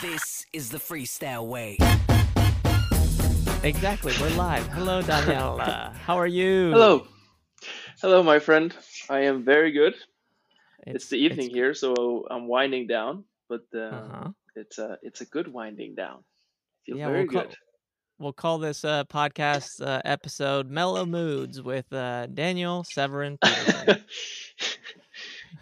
This is the freestyle way. Exactly. We're live. Hello, Daniel. Uh, how are you? Hello. Hello, my friend. I am very good. It's, It's the evening it's here, so I'm winding down, but uh, uh-huh. it's a it's a good winding down. I feel Yeah, very we'll call we'll call this uh podcast uh, episode "Mellow Moods" with uh, Daniel Severin Peterson.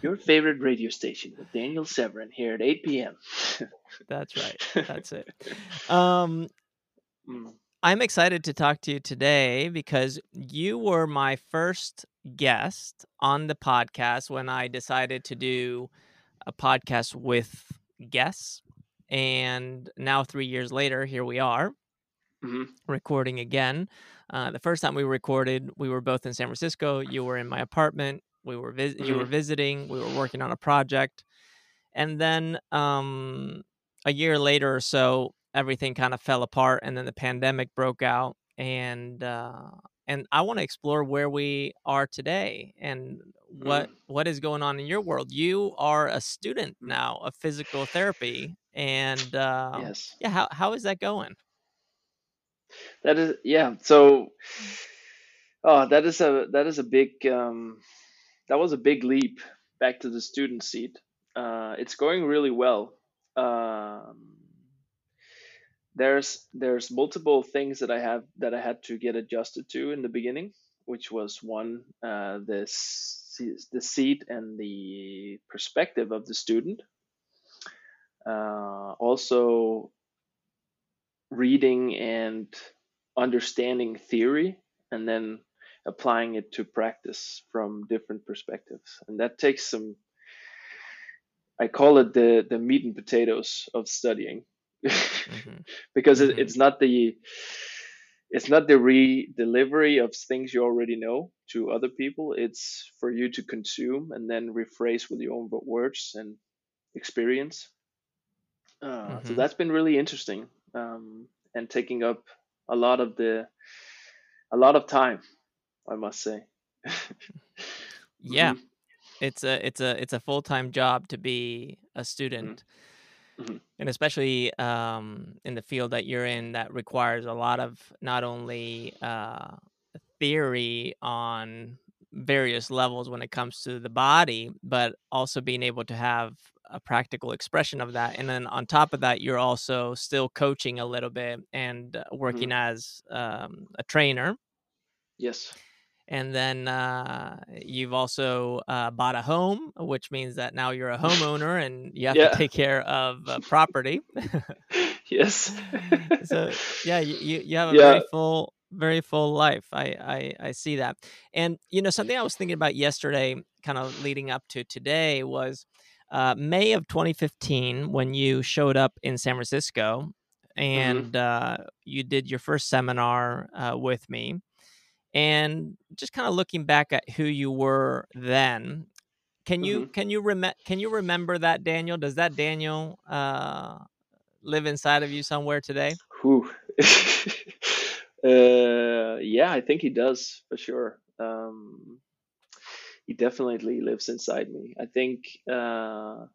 Your favorite radio station with Daniel Severin here at 8 p.m. That's right. That's it. Um, Mm, I'm excited to talk to you today because you were my first guest on the podcast when I decided to do a podcast with guests. And now, three years later, here we are mhm, recording again. Uh, the first time we recorded, we were both in San Francisco. You were in my apartment. We were vis- you were visiting. We were working on a project, and then um, a year later or so, everything kind of fell apart, and then the pandemic broke out. And uh, and I want to explore where we are today and what mm, what is going on in your world. You are a student mm. now of physical therapy, and um, Yes, yeah, how how is that going? that is yeah. So, oh, that is a that is a big um, that was a big leap back to the student seat. Uh, it's going really well. Um, there's there's multiple things that I have that I had to get adjusted to in the beginning, which was one uh, the the seat and the perspective of the student. Uh, also, reading and understanding theory, and then applying it to practice from different perspectives, and that takes some. I call it the the meat and potatoes of studying. hmm because it, hmm it's not the it's not the re-delivery of things you already know to other people. It's for you to consume and then rephrase with your own words and experience. Uh, so hmm that's been really interesting um, and taking up a lot of the a lot of time i must say. Yeah, hmm it's a it's a it's a full time job to be a hmm student, hmm and especially um, in the field that you're in, that requires a lot of not only uh, theory on various levels when it comes to the body, but also being able to have a practical expression of that. And then on top of that, you're also still coaching a little bit and uh, hmm working as um, a trainer. yes And then uh, you've also uh, bought a home, which means that now you're a homeowner and you have to take care of uh, property. yes so yeah, you, you have a yeah very full very full life. I, I I see that. And you know something I was thinking about yesterday, kind of leading up to today, was uh, May of 2015 when you showed up in San Francisco hmm and uh, you did your first seminar uh, with me and just kind of looking back at who you were then can you hmm can you rem- can you remember that daniel does that daniel uh live inside of you somewhere today uh, yeah, I think he does for sure. Um, he definitely lives inside me. I think uh,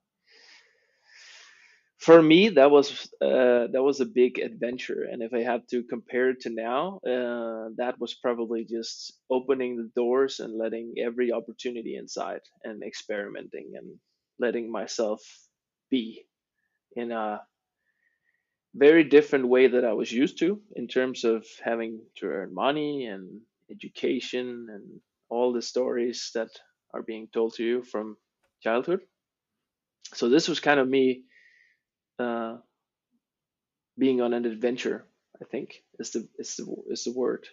for me that was uh, that was a big adventure, and if I had to compare it to now, uh, that was probably just opening the doors and letting every opportunity inside and experimenting and letting myself be in a very different way that I was used to in terms of having to earn money and education and all the stories that are being told to you from childhood. So this was kind of me uh, being on an adventure. I think is the is the is the word.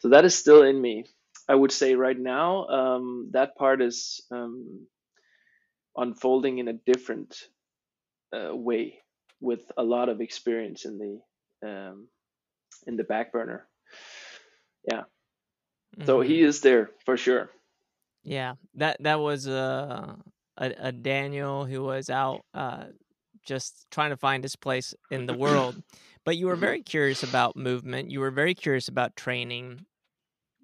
So that is still in me. I would say right now um, that part is um, unfolding in a different uh, way with a lot of experience in the um, in the back burner. Yeah. So hmm he is there for sure. yeah that that was uh, a, a daniel who was out uh just trying to find his place in the world. But you were hmm very curious about movement you were very curious about training.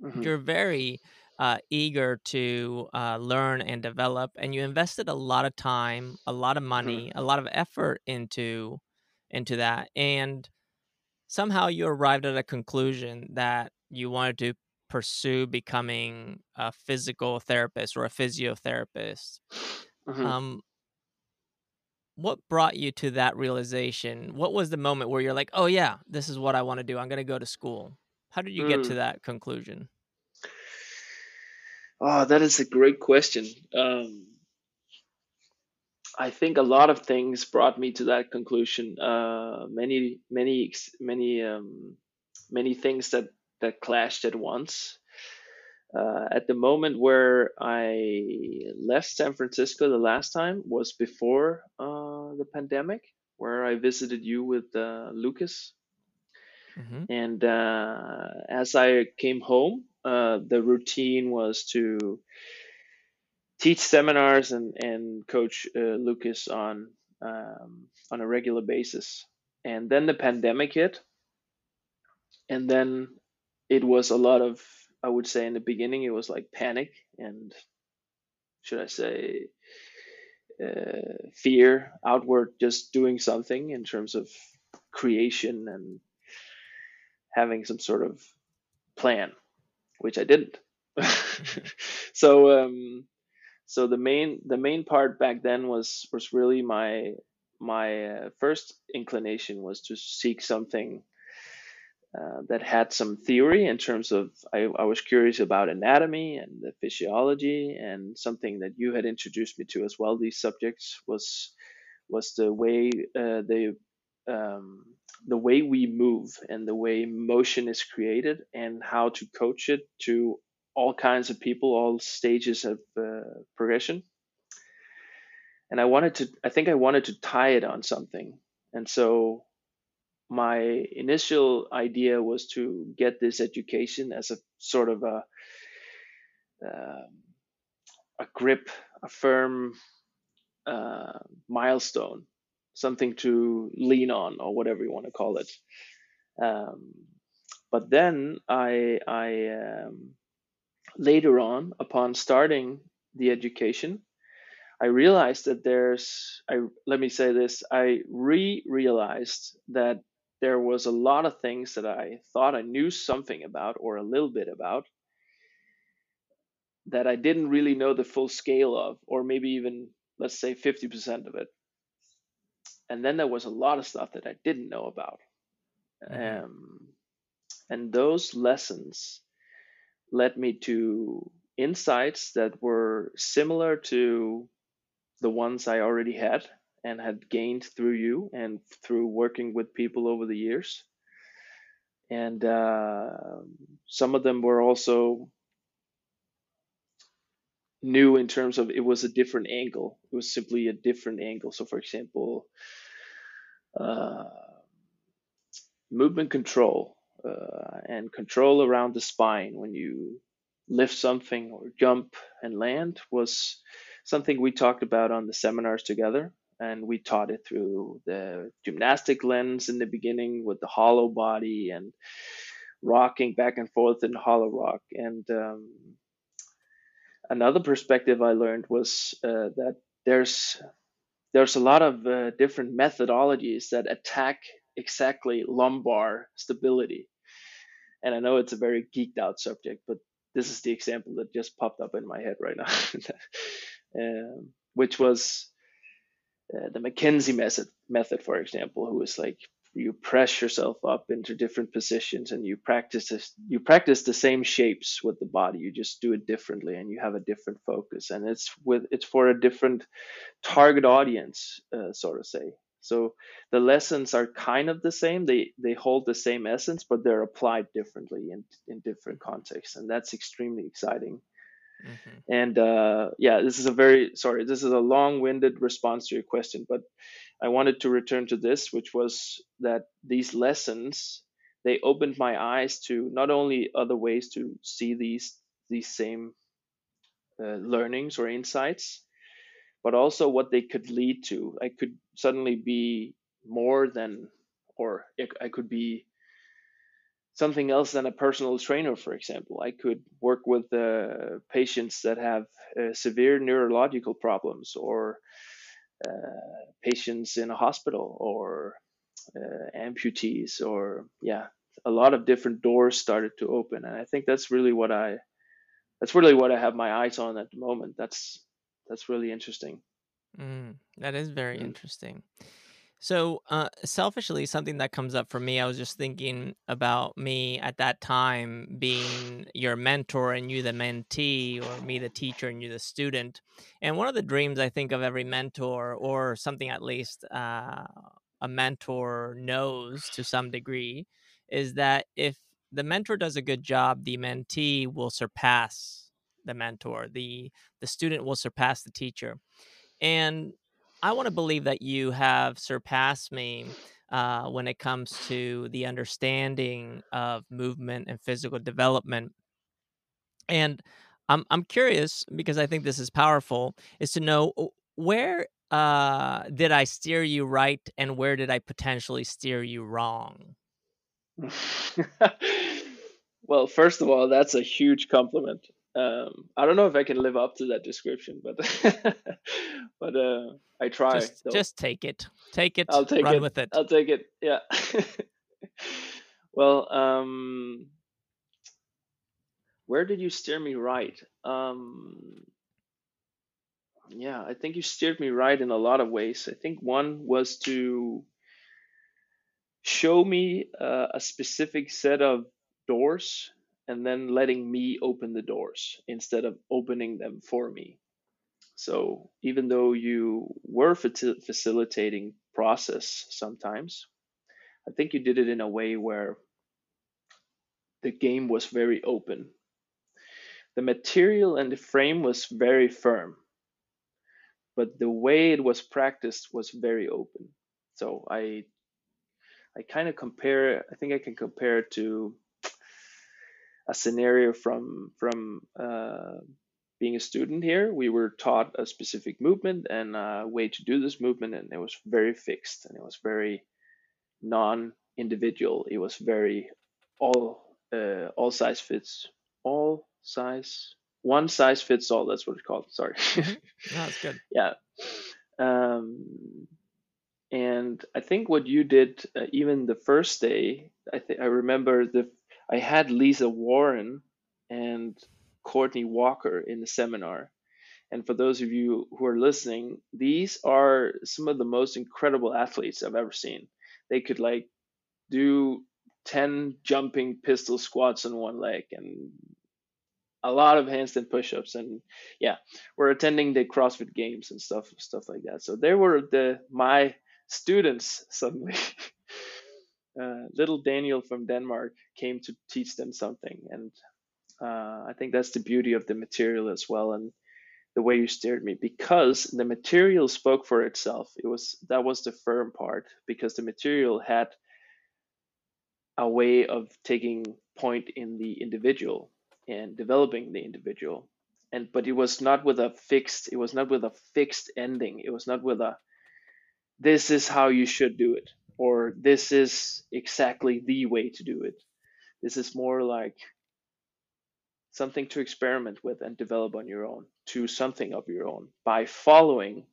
Hmm you're very uh, eager to uh, learn and develop, and you invested a lot of time, a lot of hmm money, a lot of effort into into that, and somehow you arrived at a conclusion that you wanted to pursue becoming a physical therapist or a physiotherapist. hmm Um, what brought you to that realization? What was the moment where you're like, "Oh yeah, this is what I want to do. I'm going to go to school." How did you get to Mm. that conclusion? Oh, that is a great question. Um, I think a lot of things brought me to that conclusion. Uh, many, many, many, um, many things that that clashed at once. Uh, at the moment where I left San Francisco the last time was before uh, the pandemic, where I visited you with uh, Lucas. hmm And uh, as I came home, uh, the routine was to teach seminars and, and coach uh, Lucas on um, on a regular basis. And then the pandemic hit, and then it was a lot of I would say in the beginning it was like panic and should I say uh, fear outward just doing something in terms of creation and having some sort of plan, which I didn't. so um, so the main the main part back then was was really my my uh, first inclination was to seek something uh, that had some theory in terms of I, I was curious about anatomy and the physiology and something that you had introduced me to as well these subjects was was the way uh, the um, the way we move and the way motion is created and how to coach it to all kinds of people all stages of uh, progression and I wanted to I think I wanted to tie it on something. And so my initial idea was to get this education as a sort of a um a grip, a firm uh, milestone, something to lean on or whatever you want to call it. Um, but then I I um, later on, upon starting the education, I realized that there's I let me say this, I re-realized that there was a lot of things that I thought I knew something about or a little bit about that I didn't really know the full scale of, or maybe even let's say 50% of it. And then there was a lot of stuff that I didn't know about. hmm Um, and those lessons led me to insights that were similar to the ones I already had and had gained through you and through working with people over the years. And uh, some of them were also new in terms of it was a different angle. It was simply a different angle. So, for example, uh, movement control uh, and control around the spine when you lift something or jump and land was something we talked about on the seminars together. And we taught it through the gymnastic lens in the beginning with the hollow body and rocking back and forth in hollow rock. And um, another perspective I learned was uh, that there's there's a lot of uh, different methodologies that attack exactly lumbar stability. And I know it's a very geeked out subject, but this is the example that just popped up in my head right now, um, which was the McKenzie method, method, for example, who is like you press yourself up into different positions and you practice this, you practice the same shapes with the body. You just do it differently and you have a different focus. And it's with it's for a different target audience, uh, so to say. So the lessons are kind of the same. They they hold the same essence, but they're applied differently in in different contexts, and that's extremely exciting. Hmm And uh, yeah, this is a very sorry, this is a long-winded response to your question, but I wanted to return to this, which was that these lessons they opened my eyes to not only other ways to see these these same uh, learnings or insights, but also what they could lead to. I could suddenly be more than, or I could be something else than a personal trainer, for example. I could work with uh, patients that have uh, severe neurological problems or uh, patients in a hospital or uh, amputees or yeah a lot of different doors started to open and i think that's really what i that's really what i have my eyes on at the moment that's that's really interesting Mm, that is very Mm. interesting. So, uh, selfishly, something that comes up for me, I was just thinking about me at that time being your mentor and you the mentee, or me the teacher and you the student. And one of the dreams I think of every mentor, or something at least uh, a mentor knows to some degree, is that if the mentor does a good job, the mentee will surpass the mentor. the The student will surpass the teacher. And I want to believe that you have surpassed me uh, when it comes to the understanding of movement and physical development. And I'm I'm curious because I think this is powerful. Is to know uh, where uh, did I steer you right, and where did I potentially steer you wrong? well, first of all, that's a huge compliment. Um, I don't know if I can live up to that description, but but uh, I try. Just though. just take it, take it, I'll take run it. with it. I'll take it. Yeah. well, um, where did you steer me right? Um, yeah, I think you steered me right in a lot of ways. I think one was to show me uh, a specific set of doors and then letting me open the doors instead of opening them for me. So even though you were facil- facilitating process sometimes, I think you did it in a way where the game was very open. The material and the frame was very firm, but the way it was practiced was very open. So I I kind of compare I think I can compare it to a scenario from from uh, being a student here. We were taught a specific movement and a way to do this movement, and it was very fixed and it was very non-individual. It was very all uh, all size fits all size one size fits all. That's what it's called. Sorry. No, that's good. yeah. Um, and I think what you did, uh, even the first day, I think I remember the I had Lisa Warren and Courtney Walker in the seminar. And for those of you who are listening, these are some of the most incredible athletes I've ever seen. They could like do 10 jumping pistol squats on one leg and a lot of handstand push-ups and yeah we're attending the crossfit games and stuff stuff like that so they were the my students suddenly uh, little daniel from denmark came to teach them something. And uh, i think that's the beauty of the material as well and the way you steered me. Because the material spoke for itself. It was that was the firm part. Because the material had a way of taking point in the individual and developing the individual. And but it was not with a fixed it was not with a fixed ending. It was not with a this is how you should do it or this is exactly the way to do it. This is more like something to experiment with and develop on your own to something of your own by following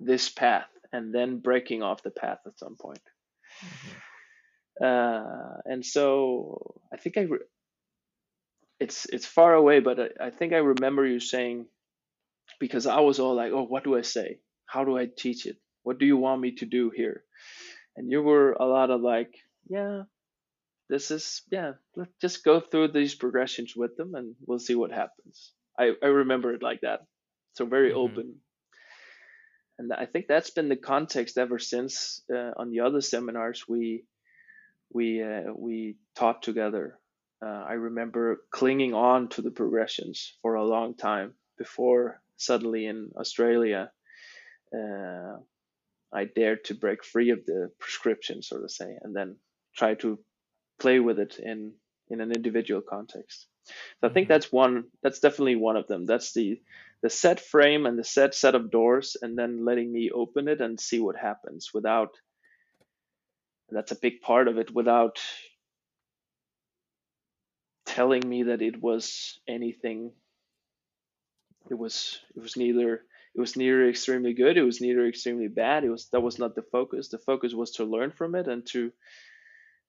this path and then breaking off the path at some point. Mhm. uh, and so i think i re- it's it's far away but I, I think i remember you saying because i was all like oh what do i say? How do i teach it? What do you want me to do here and you were a lot of like yeah this is yeah let's just go through these progressions with them and we'll see what happens. I i remember it like that. So very Mhm. open. And i think that's been the context ever since uh, on the other seminars we we uh, we taught together. Uh, i remember clinging on to the progressions for a long time before suddenly in australia uh, i dared to break free of the prescription so to say and then try to play with it in in an individual context so i think Mhm. that's one that's definitely one of them that's the the set frame and the set set of doors and then letting me open it and see what happens without and that's a big part of it without telling me that it was anything. It was it was neither it was neither extremely good it was neither extremely bad it was that was not the focus the focus was to learn from it and to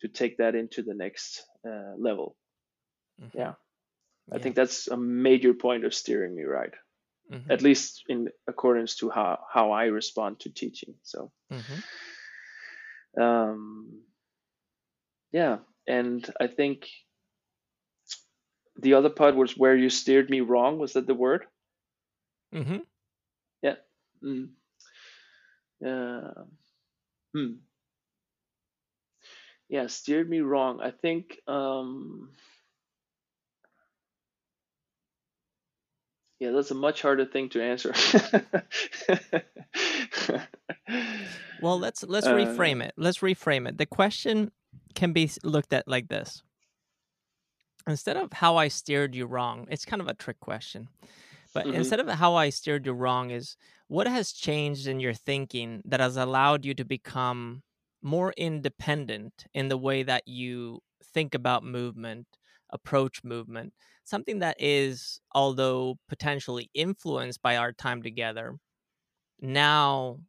to take that into the next uh, level mm-hmm. yeah I think that's a major point of steering me right, mm-hmm. at least in accordance to how, how I respond to teaching. So, mm-hmm. um, yeah, and I think the other part was where you steered me wrong. Was that the word? Mm-hmm. Yeah. Mm. Uh, hmm. Yeah, steered me wrong. I think. Um, Yeah, that's a much harder thing to answer. well, let's let's uh, reframe it. Let's reframe it. The question can be looked at like this. Instead of how I steered you wrong, it's kind of a trick question. But mm-hmm. instead of how I steered you wrong is what has changed in your thinking that has allowed you to become more independent in the way that you think about movement, approach movement, something that is, although potentially influenced by our time together, now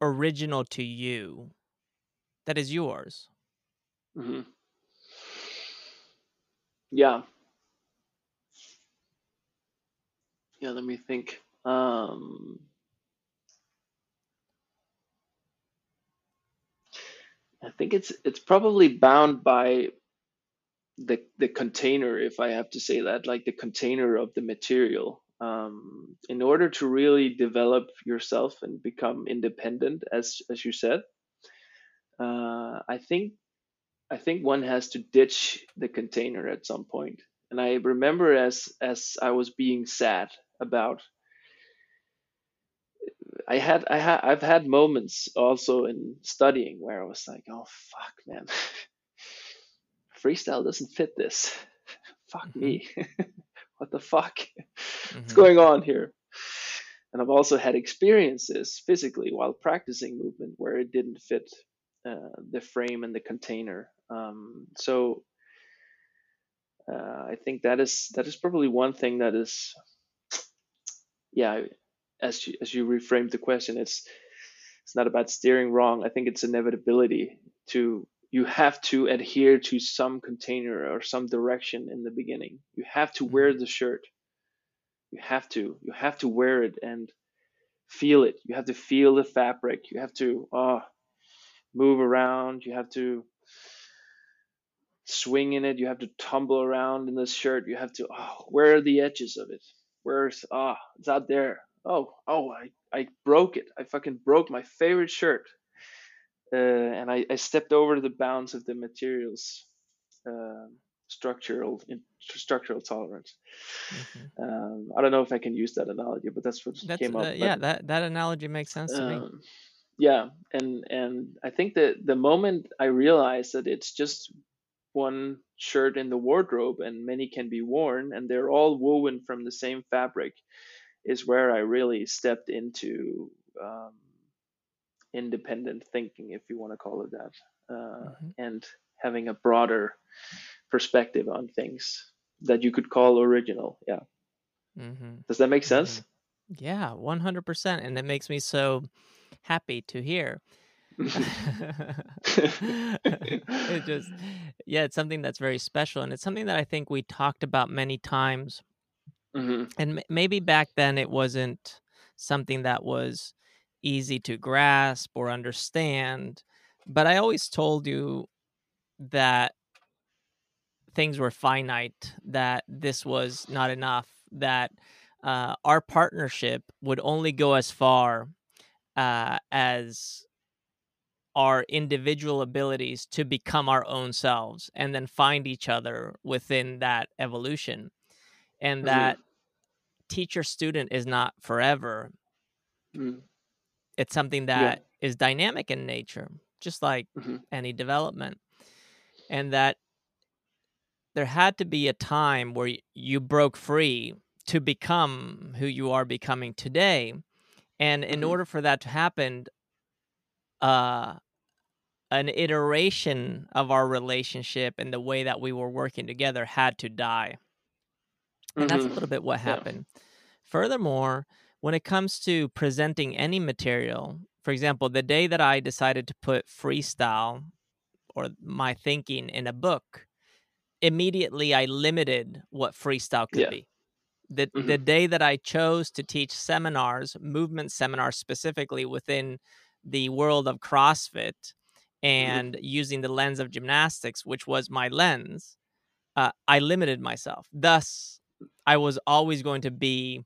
original to you, that is yours. Mm-hmm. Yeah. Yeah, let me think. Um, I think it's it's probably bound by the the container, if I have to say that, like the container of the material. Um, in order to really develop yourself and become independent, as as you said, uh, I think I think one has to ditch the container at some point. And I remember as as I was being sad about I had I had I've had moments also in studying where I was like, oh fuck, man, freestyle doesn't fit this. fuck mm-hmm. me. what the fuck? Mm-hmm. What's going on here? And I've also had experiences physically while practicing movement where it didn't fit uh, the frame and the container. Um, so uh, I think that is that is probably one thing that is, yeah. As you, as you reframed the question, it's it's not about steering wrong. I think it's inevitability to you have to adhere to some container or some direction in the beginning. You have to wear mm-hmm. the shirt. You have to. You have to wear it and feel it. You have to feel the fabric. You have to uh, move around. You have to swing in it. You have to tumble around in this shirt. You have to. Oh, where are the edges of it? Where's ah? Oh, it's out there. Oh, oh! I I broke it. I fucking broke my favorite shirt uh, and I, I, stepped over the bounds of the materials uh, structural structural tolerance. Mm-hmm. Um, I don't know if I can use that analogy, but that's what that's, came up. Uh, yeah, that that analogy makes sense to um, me. Yeah, and and I think that the moment I realized that it's just one shirt in the wardrobe and many can be worn and they're all woven from the same fabric is where I really stepped into um, independent thinking, if you want to call it that, uh, mm-hmm. and having a broader perspective on things that you could call original. Yeah. Mm-hmm. Does that make sense? Mm-hmm. Yeah, 100%. And it makes me so happy to hear. it just, yeah, it's something that's very special. And it's something that I think we talked about many times. Mm-hmm. And m- maybe back then it wasn't something that was easy to grasp or understand. But I always told you that things were finite, that this was not enough, that uh, our partnership would only go as far uh, as our individual abilities to become our own selves and then find each other within that evolution. And mm-hmm. that teacher student is not forever. Mm. It's something that yeah. is dynamic in nature, just like mm-hmm. any development. And that there had to be a time where you broke free to become who you are becoming today. And in mm-hmm. order for that to happen, uh, an iteration of our relationship and the way that we were working together had to die. And that's a hmm little bit what Yeah. happened. Furthermore, when it comes to presenting any material, for example, the day that I decided to put freestyle or my thinking in a book, immediately I limited what freestyle could Yeah. be. The hmm the day that I chose to teach seminars, movement seminars specifically within the world of CrossFit hmm and using the lens of gymnastics, which was my lens, uh, I limited myself. Thus, I was always going to be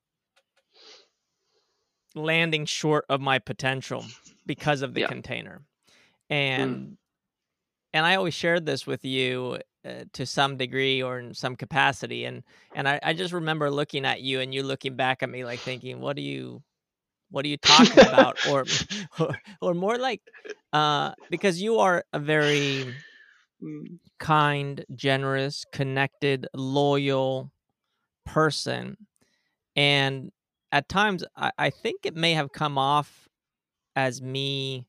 landing short of my potential because of the Yeah. container. Mm. And and I always shared this with you uh, to some degree or in some capacity. And and I, I just remember looking at you and you looking back at me like thinking, what are you what are you talking about? or or, or more like uh, because you are a very Mm. kind, generous, connected, loyal person. And at times, I, I think it may have come off as me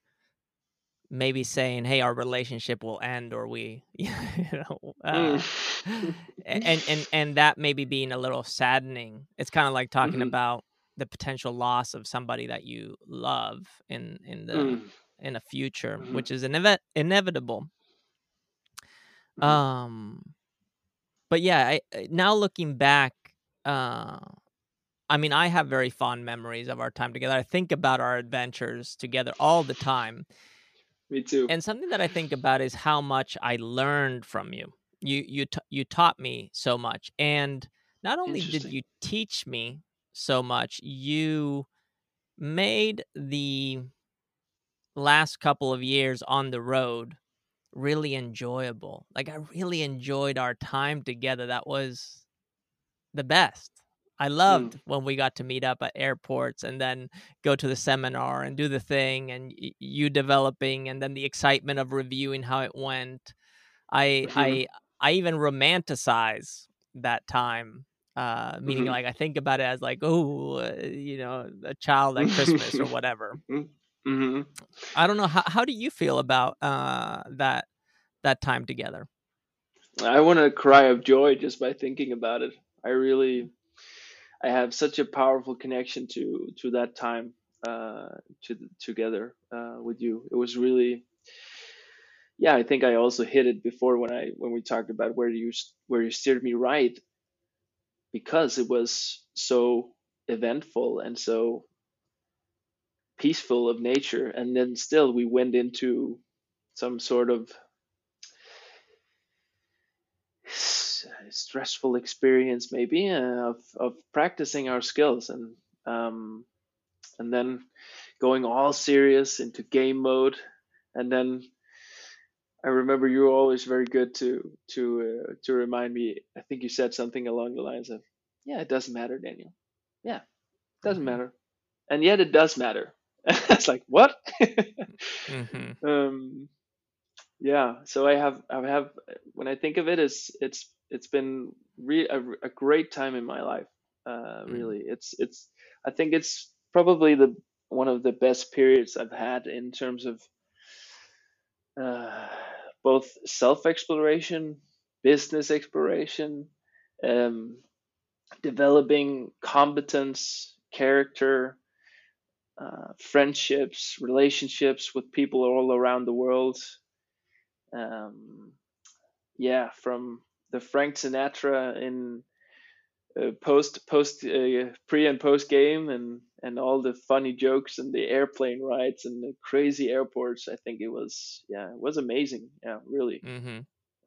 maybe saying, "Hey, our relationship will end," or we, you know, uh, Mm. and and and that maybe being a little saddening. It's kind of like talking hmm about the potential loss of somebody that you love in in the Mm. in a future, hmm which is inev- inevitable. hmm Um, but yeah, I, I- now looking back, uh, I mean, I have very fond memories of our time together. I think about our adventures together all the time. Me too. And something that I think about is how much I learned from you. You you t- you taught me so much, and not only did you teach me so much, you made the last couple of years on the road really enjoyable. Like I really enjoyed our time together. That was the best. I Mm. loved when we got to meet up at airports and then go to the seminar and do the thing and y- you developing and then the excitement of reviewing how it went. I hmm I I even romanticize that time. Uh, meaning hmm like I think about it as like oh uh, you know a child at Christmas or whatever. hmm I don't know how how do you feel about uh that that time together? I want to cry of joy just by thinking about it. I really, I have such a powerful connection to to that time uh, to together uh, with you. It was really, yeah. I think I also hit it before when I when we talked about where you where you steered me right because it was so eventful and so peaceful of nature, and then still we went into some sort of stressful experience maybe uh, of of practicing our skills. And um, and then going all serious into game mode. And then I remember you were always very good to to uh, to remind me I think you said something along the lines of yeah it doesn't matter Daniel. Yeah it doesn't hmm matter. And yet it does matter. It's like what? Hmm um yeah so i have i have when i think of it it's it's it's been re- a, a great time in my life uh mm really. It's it's i think it's probably the one of the best periods i've had in terms of uh both self exploration business exploration um developing competence character uh, friendships relationships with people all around the world. Um, yeah, from the Frank Sinatra in uh, post post uh, pre and post game and and all the funny jokes and the airplane rides and the crazy airports. I think it was yeah, it was amazing. Yeah, really. mm-hmm.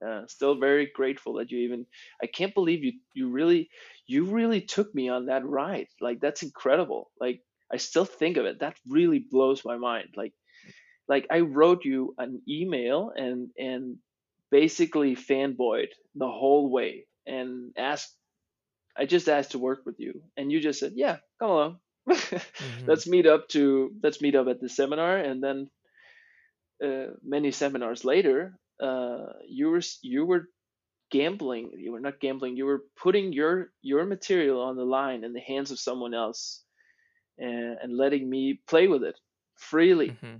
Uh, still very grateful that you even. I can't believe you you really you really took me on that ride. Like that's incredible. Like I still think of it. That really blows my mind. Like like I wrote you an email and and basically fanboyed the whole way and asked I just asked to work with you and you just said, "Yeah, come along. hmm let's meet up to let's meet up at the seminar." And then uh, many seminars later, uh, you were you were gambling. You were not gambling. You were putting your your material on the line in the hands of someone else and, and letting me play with it freely hmm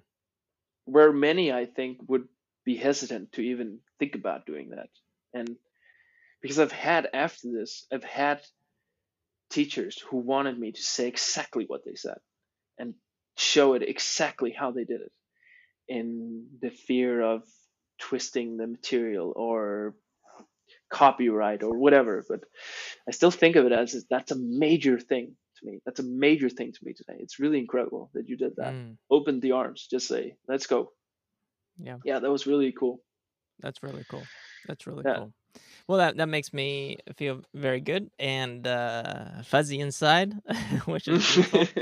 where many I think would be hesitant to even think about doing that. And because I've had after this, I've had teachers who wanted me to say exactly what they said and show it exactly how they did it in the fear of twisting the material or copyright or whatever. But i still think of it as that's a major thing to me. That's a major thing to me today. It's really incredible that you did that. Mm, open the arms. Just say let's go. Yeah, yeah that was really cool. That's really cool. That's really yeah. cool. Well, that that makes me feel very good and uh, fuzzy inside, which is beautiful.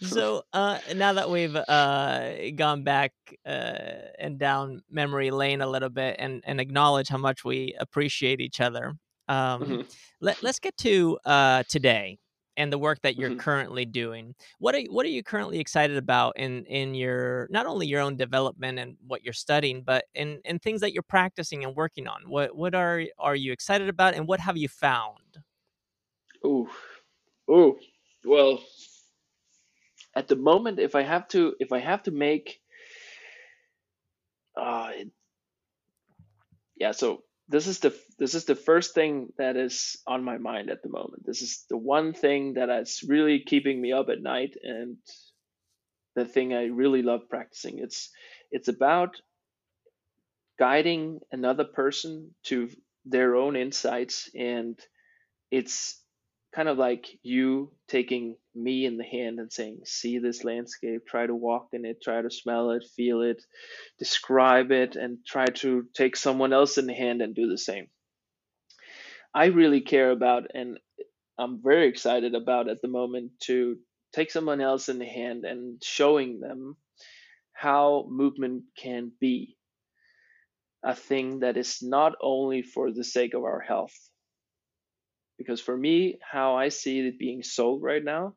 So uh, now that we've uh, gone back uh, and down memory lane a little bit and, and acknowledge how much we appreciate each other, um, Mhm, let, let's get to uh, today and the work that you're mhm. currently doing. What are you- what are you currently excited about in in your not only your own development and what you're studying, but in in things that you're practicing and working on? What what are are you excited about, and what have you found? Ooh, ooh. Well, at the moment, if I have to, if I have to make, uh, yeah. So this is the this is the first thing that is on my mind at the moment. This is the one thing that is really keeping me up at night, and the thing I really love practicing. It's it's about guiding another person to their own insights and it's kind of like you taking me in the hand and saying see this landscape try to walk in it try to smell it feel it describe it and try to take someone else in the hand and do the same. I really care about and i'm very excited about at the moment to take someone else in the hand and showing them how movement can be a thing that is not only for the sake of our health because for me how i see it being sold right now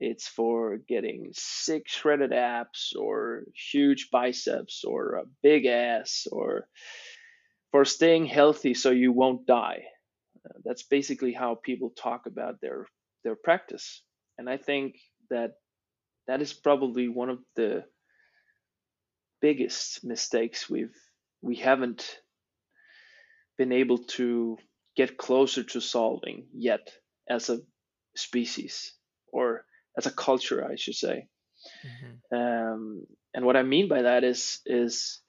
it's for getting six shredded abs or huge biceps or a big ass or for staying healthy so you won't die. Uh, that's basically how people talk about their their practice. And i think that that is probably one of the biggest mistakes we've we haven't been able to get closer to solving yet as a species or as a culture, I should say. hmm Um, and what I mean by that is is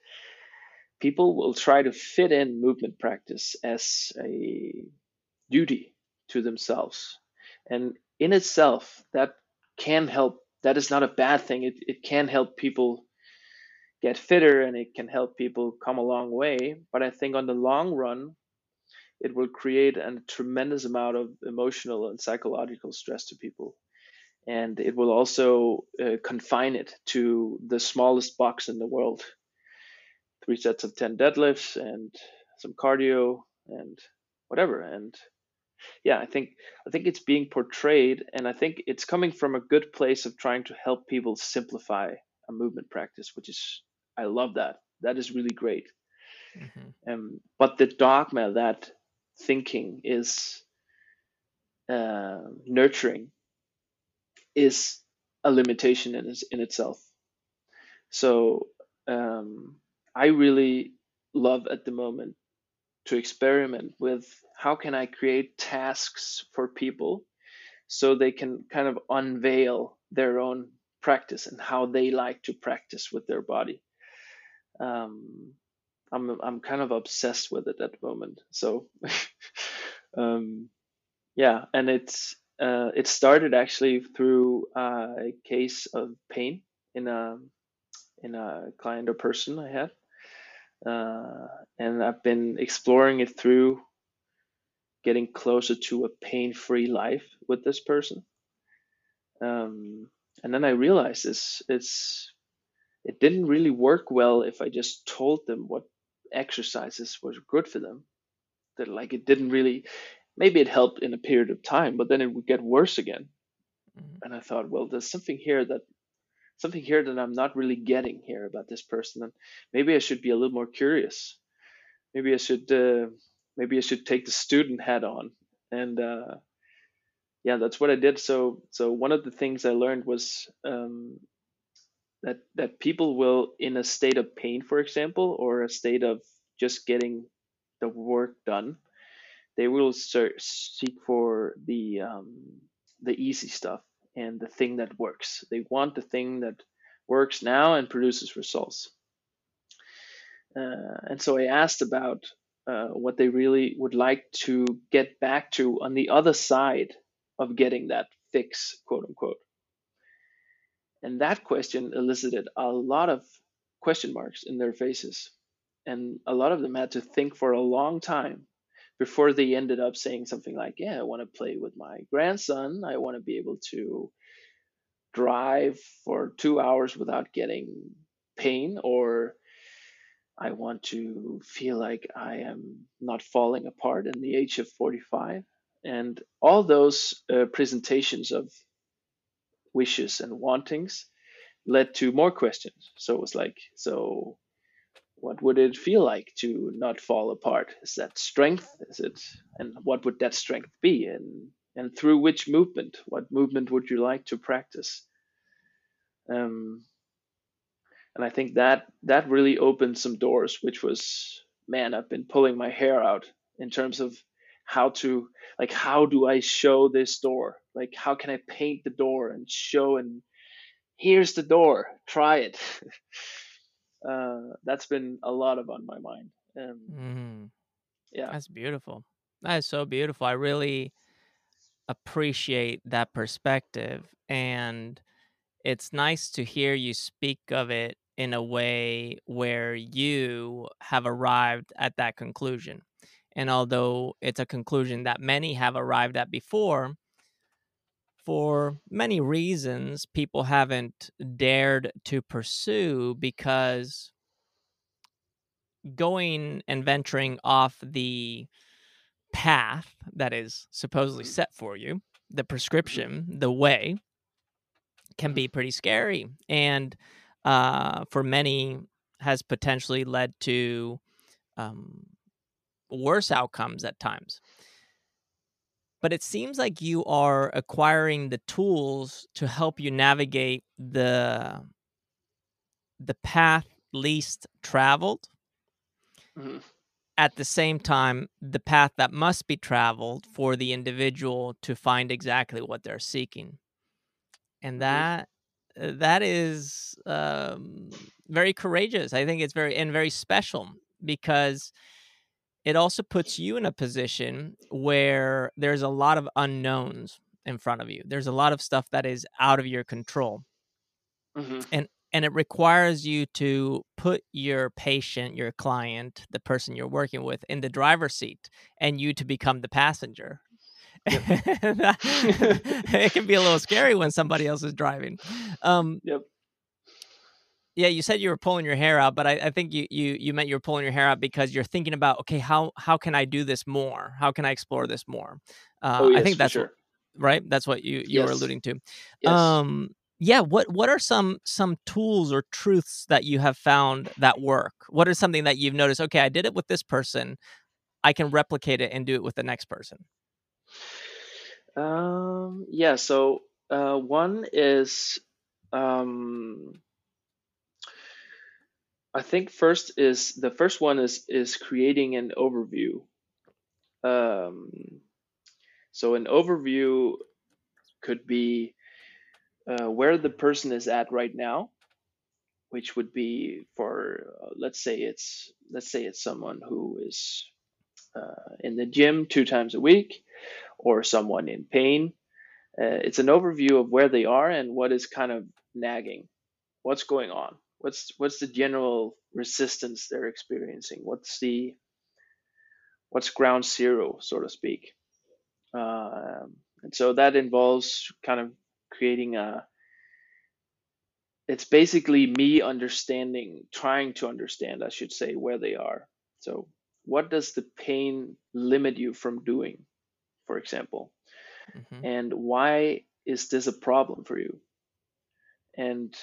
people will try to fit in movement practice as a duty to themselves, and in itself, that can help. That is not a bad thing. It it can help people get fitter and it can help people come a long way. But I think on the long run, it will create a tremendous amount of emotional and psychological stress to people. And it will also uh, confine it to the smallest box in the world three sets of 10 deadlifts and some cardio and whatever. And yeah, I think I think it's being portrayed, and I think it's coming from a good place of trying to help people simplify a movement practice, which is I love that. That is really great. hmm Um, but the dogma that thinking is uh, nurturing is a limitation in, in itself. So um, I really love at the moment to experiment with how can I create tasks for people so they can kind of unveil their own practice and how they like to practice with their body. Um, I'm I'm kind of obsessed with it at the moment. So um, yeah, and it's uh, it started actually through uh, a case of pain in a in a client or person I had, uh, and I've been exploring it through getting closer to a pain-free life with this person. Um, and then I realized it's it's it didn't really work well if I just told them what exercises were good for them. That like it didn't really maybe it helped in a period of time, but then it would get worse again. hmm And I thought, well, there's something here that something here that I'm not really getting here about this person, and maybe I should be a little more curious. Maybe I should uh, maybe I should take the student hat on and uh, yeah, that's what I did. So so one of the things I learned was um, that that people will in a state of pain for example or a state of just getting the work done they will search, seek for the um, the easy stuff and the thing that works. They want the thing that works now and produces results. Uh, and so i asked about uh, what they really would like to get back to on the other side of getting that fix quote unquote and that question elicited a lot of question marks in their faces. And a lot of them had to think for a long time before they ended up saying something like, Yeah, I want to play with my grandson. I want to be able to drive for two hours without getting pain, or I want to feel like I am not falling apart in the age of 45. And all those uh, presentations of wishes and wantings led to more questions. So it was like, so what would it feel like to not fall apart? Is that strength? Is it, and what would that strength be? And and through which movement? What movement would you like to practice? Um, and I think that that really opened some doors, which was, man, I've been pulling my hair out in terms of how to like how do I show this door? Like how can I paint the door and show and here's the door, try it. uh, that's been a lot of on my mind. Um, hmm yeah, That's beautiful. That is so beautiful. I really appreciate that perspective. And it's nice to hear you speak of it in a way where you have arrived at that conclusion. And although it's a conclusion that many have arrived at before, for many reasons, people haven't dared to pursue because going and venturing off the path that is supposedly Mhm. set for you, the Mhm. prescription, the way, can be pretty scary. And uh, for many, has potentially led to um, worse outcomes at times. But it seems like you are acquiring the tools to help you navigate the the path least traveled Mhm. at the same time the path that must be traveled for the individual to find exactly what they're seeking and Mhm. that uh, that is um, very courageous i think it's very and very special because it also puts you in a position where there's a lot of unknowns in front of you. There's a lot of stuff that is out of your control. Mhm. and and it requires you to put your patient your client the person you're working with in the driver's seat and you to become the passenger. It can be a little scary when somebody else is driving. Um Yep. Yeah you said you were pulling your hair out but I, I think you, you you meant you were pulling your hair out because you're thinking about okay how how can i do this more? How can i explore this more? Uh, Oh yes, i think that's sure. right? That's what you you were alluding to. Yes. um yeah what what are some some tools or truths that you have found that work? What is something that you've noticed okay i did it with this person. I can replicate it and do it with the next person Um, yeah, so uh, one is um, I think first is the first one is is creating an overview. Um, so an overview could be uh, where the person is at right now, which would be for uh, let's say it's let's say it's someone who is uh, in the gym two times a week, or someone in pain. Uh, it's an overview of where they are and what is kind of nagging, what's going on, what's what's the general resistance they're experiencing, what's the what's ground zero, so to speak. Um, and so that involves kind of creating a it's basically me understanding trying to understand i should say where they are. So what does the pain limit you from doing for example? Hmm and why is this a problem for you? And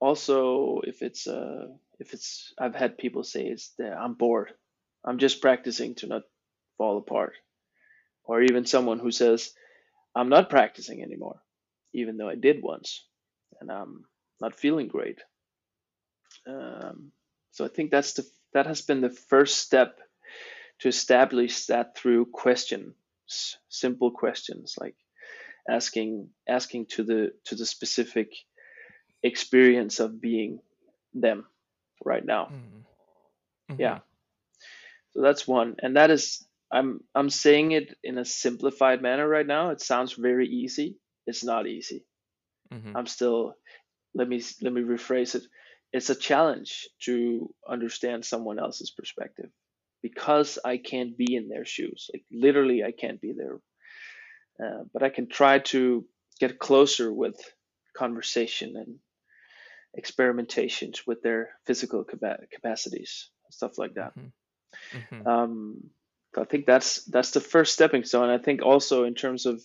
also if it's uh if it's i've had people say it's that i'm bored i'm just practicing to not fall apart or even someone who says i'm not practicing anymore even though i did once and I'm not feeling great. Um, so I think that's the that has been the first step to establish that through questions, simple questions like asking asking to the to the specific experience of being them right now. Mm-hmm. Yeah. So that's one. And that is I'm I'm saying it in a simplified manner right now. It sounds very easy. It's not easy. Mm-hmm. I'm still let me let me rephrase it. It's a challenge to understand someone else's perspective because I can't be in their shoes. Like literally I can't be there. Uh, but I can try to get closer with conversation and experimentations with their physical capacities, stuff like that. Mm-hmm. Mm-hmm. Um, I think that's that's the first stepping stone. I think also in terms of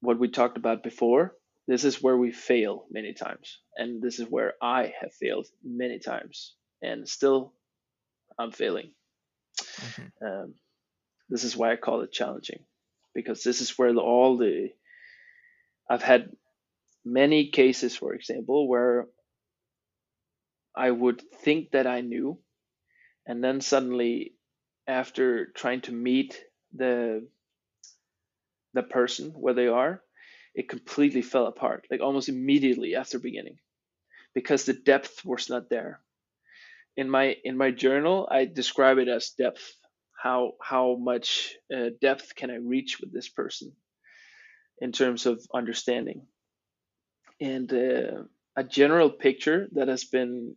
what we talked about before, this is where we fail many times, and this is where I have failed many times, and still I'm failing. Mm-hmm. Um, this is why I call it challenging, because this is where all the I've had many cases, for example, where I would think that I knew, and then suddenly, after trying to meet the the person where they are, it completely fell apart, like almost immediately after beginning, because the depth was not there. In my in my journal, I describe it as depth. How how much uh, depth can I reach with this person in terms of understanding? And uh, a general picture that has been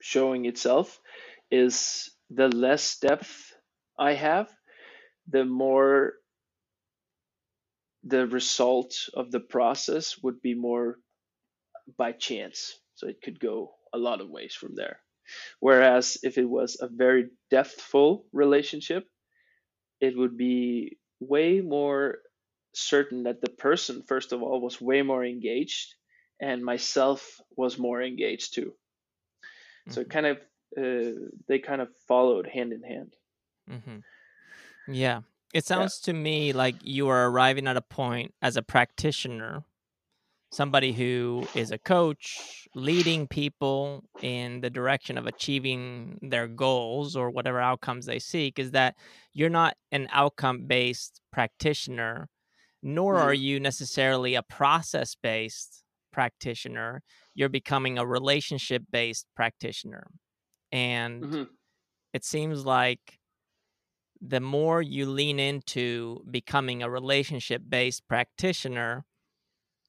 showing itself is the less depth I have, the more the result of the process would be more by chance. So it could go a lot of ways from there. Whereas if it was a very depthful relationship, it would be way more certain that the person, first of all, was way more engaged, and myself was more engaged too. Mm-hmm. So it kind of uh, they kind of followed hand in hand. Mm-hmm. Yeah, it sounds yeah. to me like you are arriving at a point as a practitioner, somebody who is a coach, leading people in the direction of achieving their goals or whatever outcomes they seek. Is that you're not an outcome based practitioner nor are mm-hmm. you necessarily a process based practitioner. You're becoming a relationship based practitioner. And mm-hmm. it seems like the more you lean into becoming a relationship based practitioner,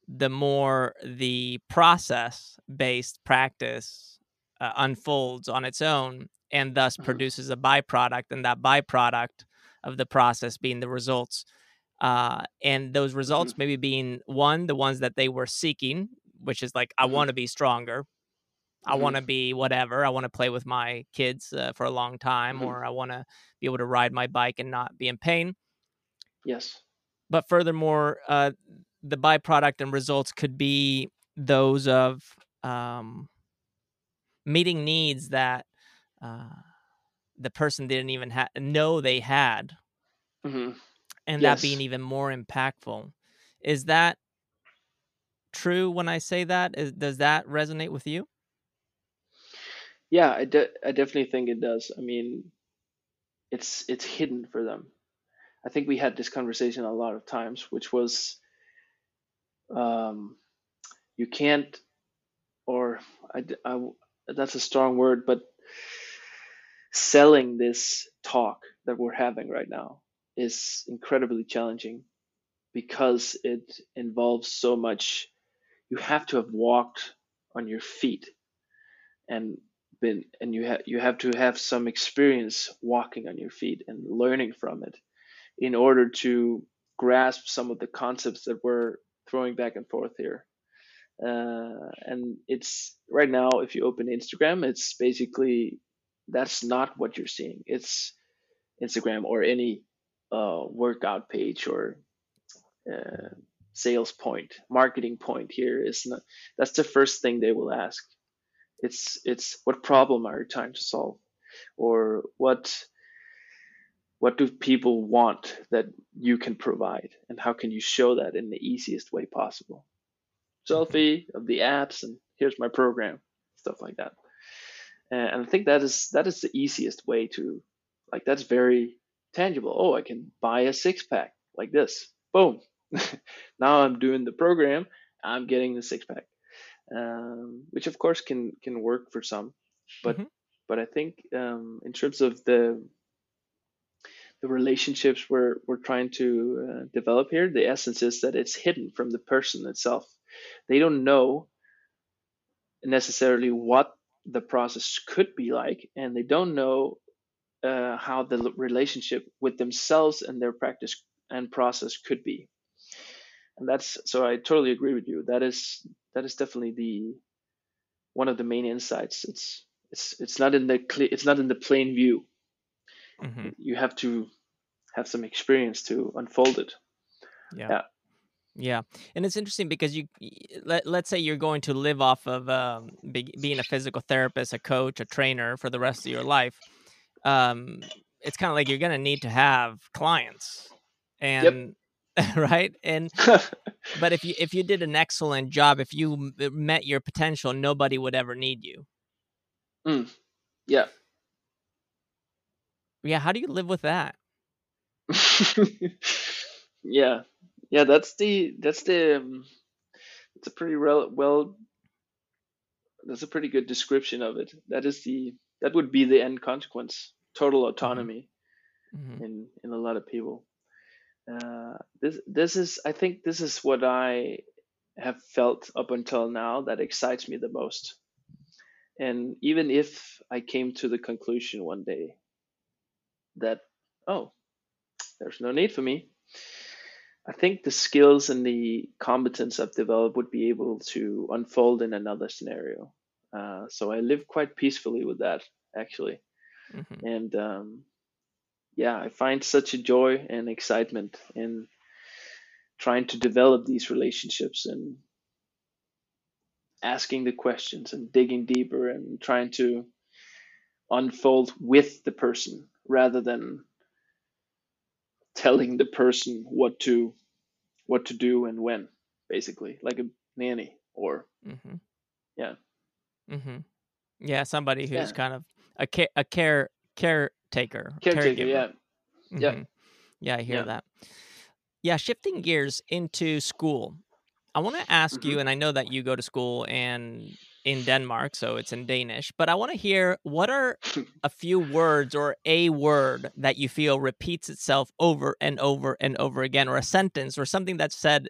the more the process based practice uh, unfolds on its own and thus mm-hmm. produces a byproduct. And that byproduct of the process being the results uh, and those results mm-hmm. maybe being one the ones that they were seeking which is like i mm-hmm. want to be stronger i mm-hmm. want to be whatever i want to play with my kids uh, for a long time mm-hmm. or i want to be able to ride my bike and not be in pain yes but furthermore uh, the byproduct and results could be those of um, meeting needs that uh, the person didn't even ha- know they had mm-hmm and yes. that being even more impactful. Is that true when I say that? Is, does that resonate with you? Yeah, I, de- I definitely think it does. I mean, it's it's hidden for them. I think we had this conversation a lot of times, which was um, you can't, or I, I, that's a strong word, but selling this talk that we're having right now is incredibly challenging because it involves so much. You have to have walked on your feet and been and you have you have to have some experience walking on your feet and learning from it in order to grasp some of the concepts that we're throwing back and forth here. Uh, and it's right now, if you open Instagram, it's basically that's not what you're seeing. It's Instagram or any uh, workout page or uh, sales point, marketing point here is not. That's the first thing they will ask. It's it's what problem are you trying to solve, or what what do people want that you can provide and how can you show that in the easiest way possible selfie of the apps and here's my program stuff like that and i think that is that is the easiest way to like that's very tangible. Oh i can buy a six pack like this. Boom. Now i'm doing the program. I'm getting the six pack um, which of course can can work for some but mm-hmm. but i think um, in terms of the the relationships we're we're trying to uh, develop here the essence is that it's hidden from the person itself. They don't know necessarily what the process could be like and they don't know uh, how the relationship with themselves and their practice and process could be. And that's so i totally agree with you. That is that is definitely the one of the main insights. It's it's it's not in the clear, it's not in the plain view. Mm-hmm. you have to have some experience to unfold it. Yeah. yeah. Yeah, and it's interesting because you let let's say you're going to live off of um, be, being a physical therapist, a coach, a trainer for the rest of your life. Um, it's kind of like you're going to need to have clients, and yep. right, and but if you if you did an excellent job, if you met your potential, nobody would ever need you. Mm. Yeah. Yeah. How do you live with that? yeah yeah that's the that's the um, it's a pretty rel- well that's a pretty good description of it that is the that would be the end consequence total mm-hmm. autonomy mm-hmm. in in a lot of people uh, this this is i think this is what i have felt up until now that excites me the most and even if i came to the conclusion one day that oh there's no need for me I think the skills and the competence I've developed would be able to unfold in another scenario. Uh, so I live quite peacefully with that, actually. Mm-hmm. And um, yeah, I find such a joy and excitement in trying to develop these relationships and asking the questions and digging deeper and trying to unfold with the person rather than telling the person what to what to do and when basically like a nanny or mm-hmm. yeah mm-hmm. yeah somebody who's yeah. kind of a care a care caretaker caretaker yeah mm-hmm. yeah yeah i hear yeah. that yeah shifting gears into school i want to ask you mm-hmm. and i know that you go to school and in Denmark, so it's in Danish. But I want to hear what are a few words or a word that you feel repeats itself over and over and over again, or a sentence or something that's said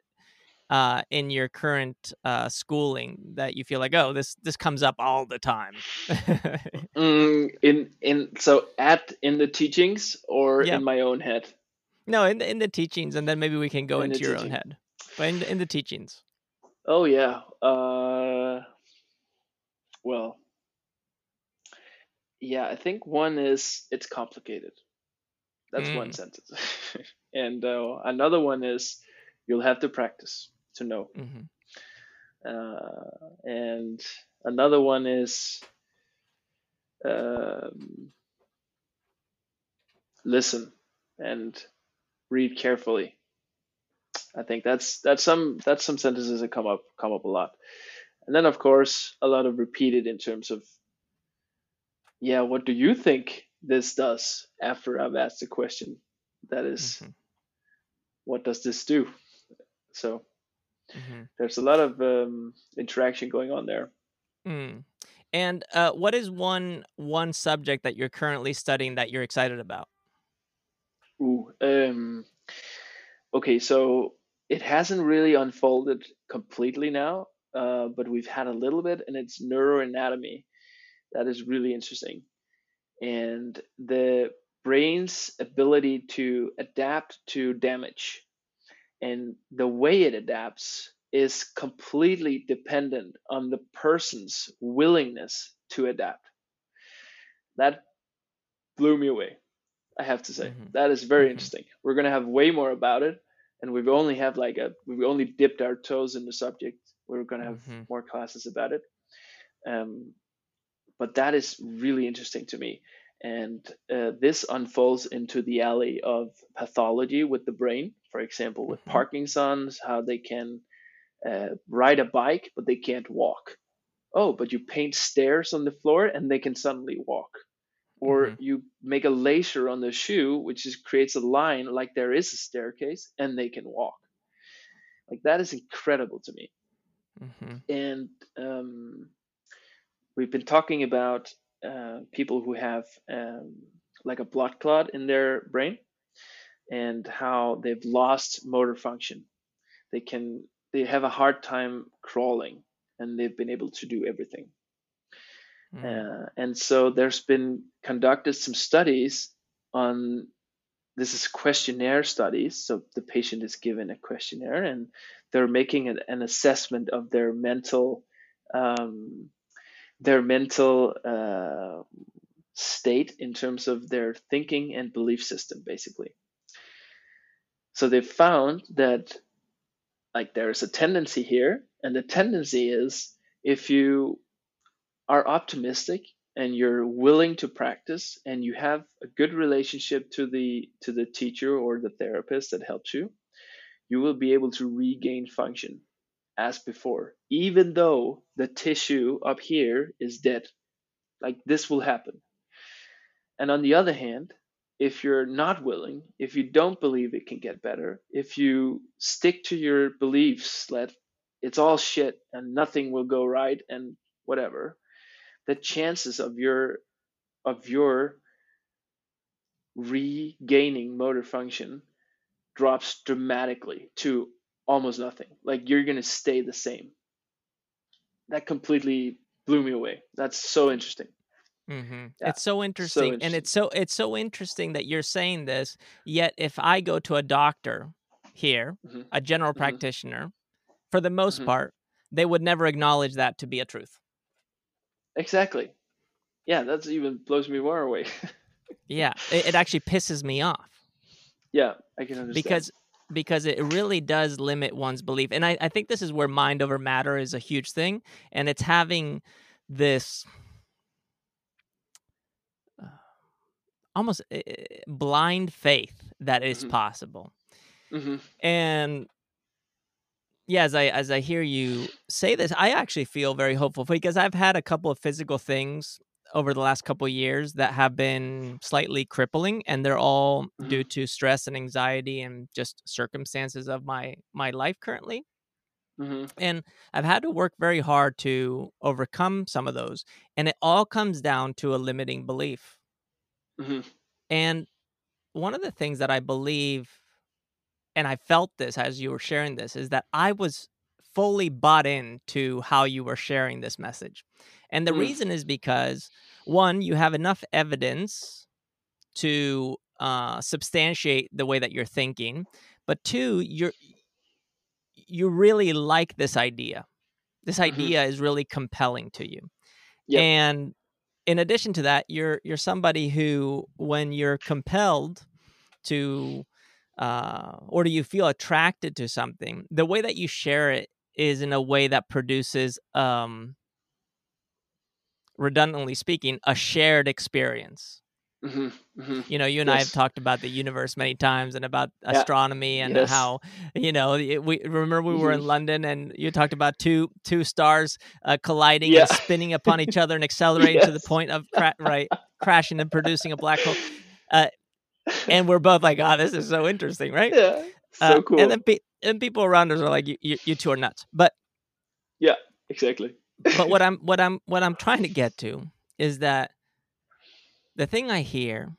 uh, in your current uh, schooling that you feel like, oh, this this comes up all the time. mm, in in so at in the teachings or in my own head. No, in the, in the teachings, and then maybe we can go in into your teaching. own head. But in the, in the teachings. Oh yeah. Uh well, yeah, I think one is it's complicated. That's mm. one sentence. and uh, another one is you'll have to practice to know. Mm-hmm. Uh, and another one is um, listen and read carefully. I think that's that's some that's some sentences that come up come up a lot. And then, of course, a lot of repeated in terms of, yeah, what do you think this does after I've asked the question? That is, mm-hmm. what does this do? So mm-hmm. there's a lot of um, interaction going on there. Mm. And uh, what is one one subject that you're currently studying that you're excited about? Ooh, um, okay, so it hasn't really unfolded completely now. Uh, but we've had a little bit, and it's neuroanatomy. That is really interesting. And the brain's ability to adapt to damage and the way it adapts is completely dependent on the person's willingness to adapt. That blew me away. I have to say mm-hmm. that is very mm-hmm. interesting. We're gonna have way more about it, and we've only have like a we've only dipped our toes in the subject we're going to have mm-hmm. more classes about it. Um, but that is really interesting to me. And uh, this unfolds into the alley of pathology with the brain. For example, with Mhm. Parkinson's, how they can uh, ride a bike, but they can't walk. Oh, but you paint stairs on the floor and they can suddenly walk. Or Mhm. you make a laser on the shoe, which is, creates a line like there is a staircase and they can walk. Like that is incredible to me. Mhm. And um, we've been talking about uh, people who have um, like a blood clot in their brain and how they've lost motor function. They can they have a hard time crawling and they've been able to do everything. Mm. Uh, and so there's been conducted some studies on this is questionnaire studies. So the patient is given a questionnaire and they're making an, an assessment of their mental um, their mental uh, state in terms of their thinking and belief system, basically. So they found that like there's a tendency here, and the tendency is if you are optimistic and you're willing to practice and you have a good relationship to the to the teacher or the therapist that helps you you will be able to regain function as before even though the tissue up here is dead. Like this will happen. And on the other hand if you're not willing if you don't believe it can get better if you stick to your beliefs that it's all shit and nothing will go right and whatever the chances of your of your regaining motor function drops dramatically to almost nothing like you're going to stay the same that completely blew me away that's so interesting hmm Yeah, It's so interesting, and interesting. it's so it's so interesting that you're saying this. Yet, if I go to a doctor here, Mhm. a general Mhm. practitioner, for the most Mhm. part, they would never acknowledge that to be a truth. exactly yeah that's even blows me more away Yeah, it, it actually pisses me off yeah i can understand because because it really does limit one's belief, and I, I think this is where mind over matter is a huge thing, and it's having this uh, almost uh, blind faith that it's Mhm. possible. hmm and yeah as i as i hear you say this i actually feel very hopeful because i've had a couple of physical things over the last couple of years that have been slightly crippling and they're all due to stress and anxiety and just circumstances of my my life currently. Hmm and i've had to work very hard to overcome some of those and it all comes down to a limiting belief. Hmm and one of the things that I believe, and I felt this as you were sharing this, is that I was fully bought into how you were sharing this message. And the Mm. reason is because, one, you have enough evidence to uh, substantiate the way that you're thinking, but two, you're you really like this idea. This Mhm. idea is really compelling to you. Yep. And in addition to that, you're you're somebody who, when you're compelled to, uh, or do you feel attracted to something, the way that you share it is in a way that produces, um, redundantly speaking, a shared experience. hmm hmm You know, you and I have talked about the universe many times and about Yeah. astronomy and Yes. how you know it- we remember we were in Mhm. London and you talked about two two stars uh, colliding Yeah. and spinning upon each other and accelerating to the point of cra- right crashing and producing a black hole. Uh, and we're both like, "Oh, this is so interesting, right?" yeah, so Uh, cool. And then pe- and people around us are like, you, "You you two are nuts." But yeah, exactly. But what I'm what I'm what I'm trying to get to is that the thing I hear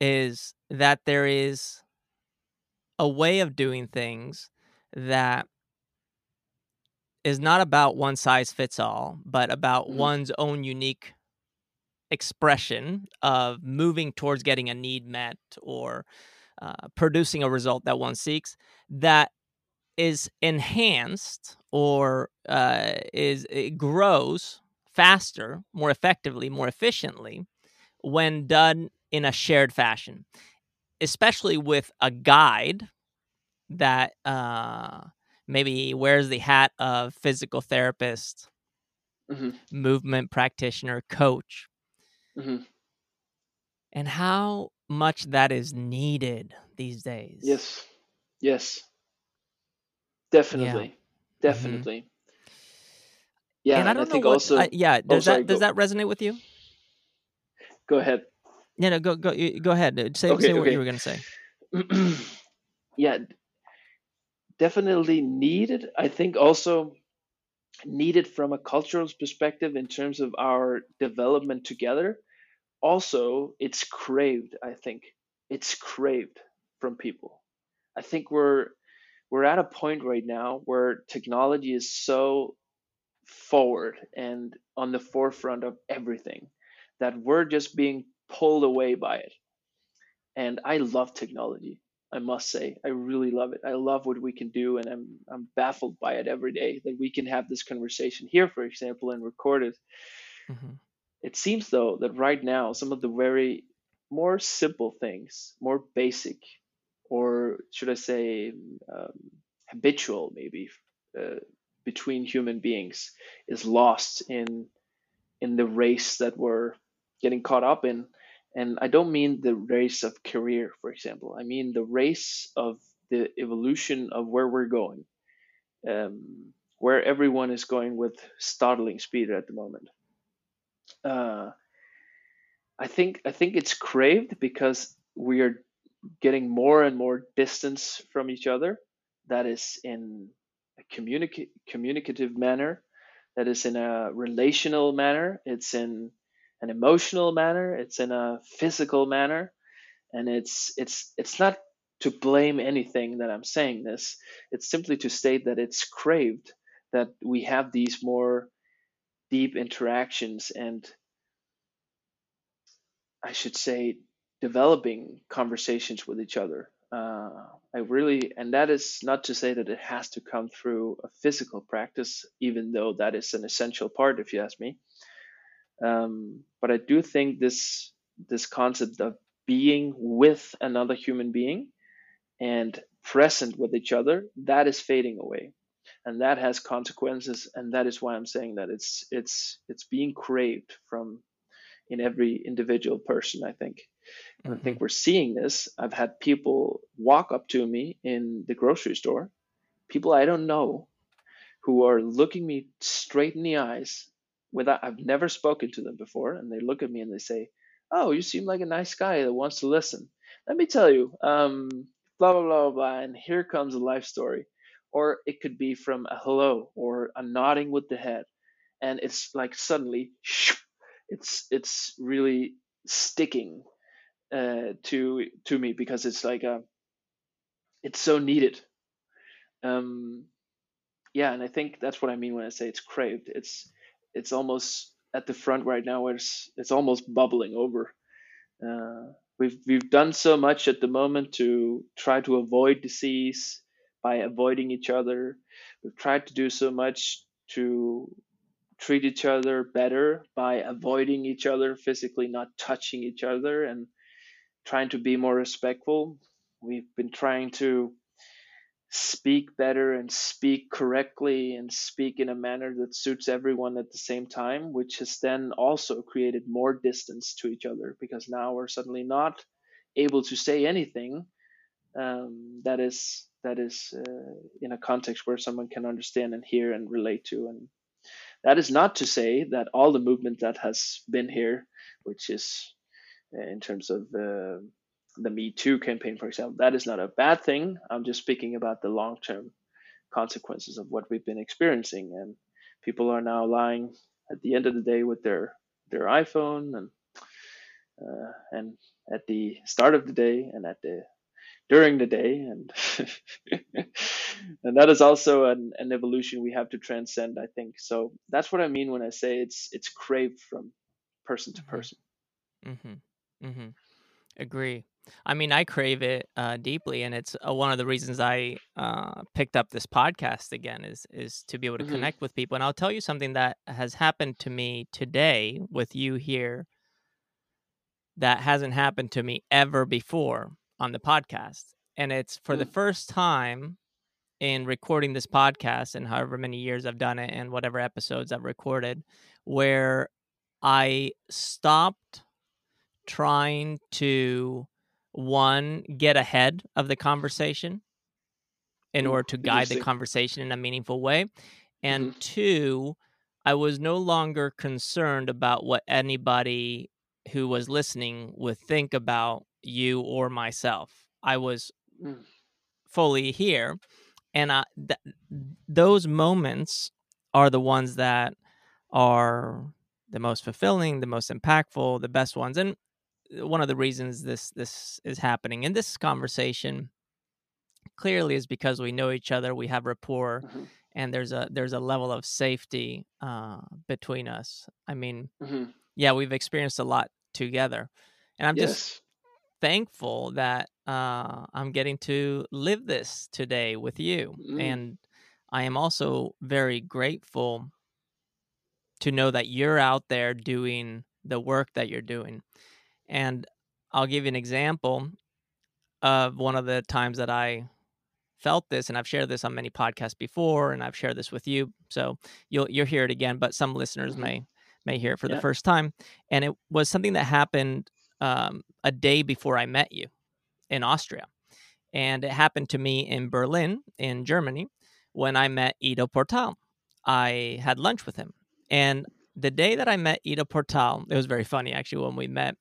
is that there is a way of doing things that is not about one size fits all, but about Mhm. one's own unique expression of moving towards getting a need met or uh, producing a result that one seeks that is enhanced or uh, is it grows faster, more effectively, more efficiently when done in a shared fashion, especially with a guide that uh, maybe wears the hat of physical therapist, hmm movement practitioner, coach. hmm and how much that is needed these days. Yes. Yes. Yeah. Definitely. hmm Definitely. Yeah, And I and I don't know think what. also I, yeah. oh Does sorry, that does go that resonate with you? go ahead. Yeah. No. Go go go ahead. Say say Okay, what you were gonna say. yeah, definitely needed. I think also needed from a cultural perspective in terms of our development together. Also, it's craved, I think. It's craved from people. I think we're we're at a point right now where technology is so forward and on the forefront of everything that we're just being pulled away by it. And I love technology. I must say, I really love it. I love what we can do, and I'm I'm baffled by it every day that we can have this conversation here, for example, and record it. hmm It seems though that right now some of the very more simple things, more basic, or should I say, um, habitual maybe uh, between human beings, is lost in in the race that we're getting caught up in. And I don't mean the race of career, for example. I mean the race of the evolution of where we're going, um, where everyone is going with startling speed at the moment. Uh, I think I think it's craved because we are getting more and more distance from each other. That is in a communica- communicative manner. That is in a relational manner. It's in an emotional manner. It's in a physical manner, and it's it's it's not to blame anything that I'm saying this. It's simply to state that it's craved that we have these more deep interactions and I should say, developing conversations with each other. Uh, I really, and that is not to say that it has to come through a physical practice, even though that is an essential part, if you ask me. Um, but I do think this this concept of being with another human being and present with each other that is fading away, and that has consequences, and that is why I'm saying that it's it's it's being craved from in every individual person, I think. And I think we're seeing this. I've had people walk up to me in the grocery store, people I don't know, who are looking me straight in the eyes without I've never spoken to them before, and they look at me and they say, "Oh, you seem like a nice guy that wants to listen." Let me tell you, um, blah blah blah blah, and here comes a life story, or it could be from a hello or a nodding with the head, and it's like suddenly, it's it's really sticking uh, to to me because it's like a it's so needed. Um, yeah, and I think that's what I mean when I say it's craved. It's it's almost at the front right now where it's it's almost bubbling over. Uh, we've we've done so much at the moment to try to avoid disease by avoiding each other. We've tried to do so much to treat each other better by avoiding each other physically, not touching each other, and trying to be more respectful. We've been trying to speak better and speak correctly and speak in a manner that suits everyone at the same time, which has then also created more distance to each other because now we're suddenly not able to say anything um, that is that is uh, in a context where someone can understand and hear and relate to and that is not to say that all the movement that has been here which is in terms of uh, the Me Too campaign, for example, that is not a bad thing. I'm just speaking about the long term consequences of what we've been experiencing. And people are now lying at the end of the day with their, their iPhone and uh, and at the start of the day and at the during the day and and that is also an, an evolution we have to transcend i think so that's what i mean when i say it's it's craved from person to hmm person hmm hmm Agree. I mean, I crave it uh, deeply, and it's uh, one of the reasons I uh, picked up this podcast again is is to be able to hmm connect with people. And I'll tell you something that has happened to me today with you here that hasn't happened to me ever before on the podcast, and it's for the mm first time in recording this podcast and however many years I've done it and whatever episodes I've recorded, where I stopped trying to one get ahead of the conversation in Mm, order to guide the conversation in a meaningful way and Mhm. two i was no longer concerned about what anybody who was listening would think about you or myself. I was Mm, fully here and I, th- those moments are the ones that are the most fulfilling the most impactful the best ones and one of the reasons this this is happening in this conversation clearly is because we know each other we have rapport mhm, and there's a there's a level of safety uh between us. I mean mhm. yeah we've experienced a lot together and i'm just thankful that uh i'm getting to live this today with you Mm, and i am also very grateful to know that you're out there doing the work that you're doing and i'll give you an example of one of the times that i felt this and I've shared this on many podcasts before and I've shared this with you so you'll you'll hear it again but some listeners mhm. may may hear it for the first time and it was something that happened um, a day before I met you in Austria and it happened to me in Berlin in Germany when I met Ido Portal I had lunch with him and the day that I met Ido Portal it was very funny actually when we met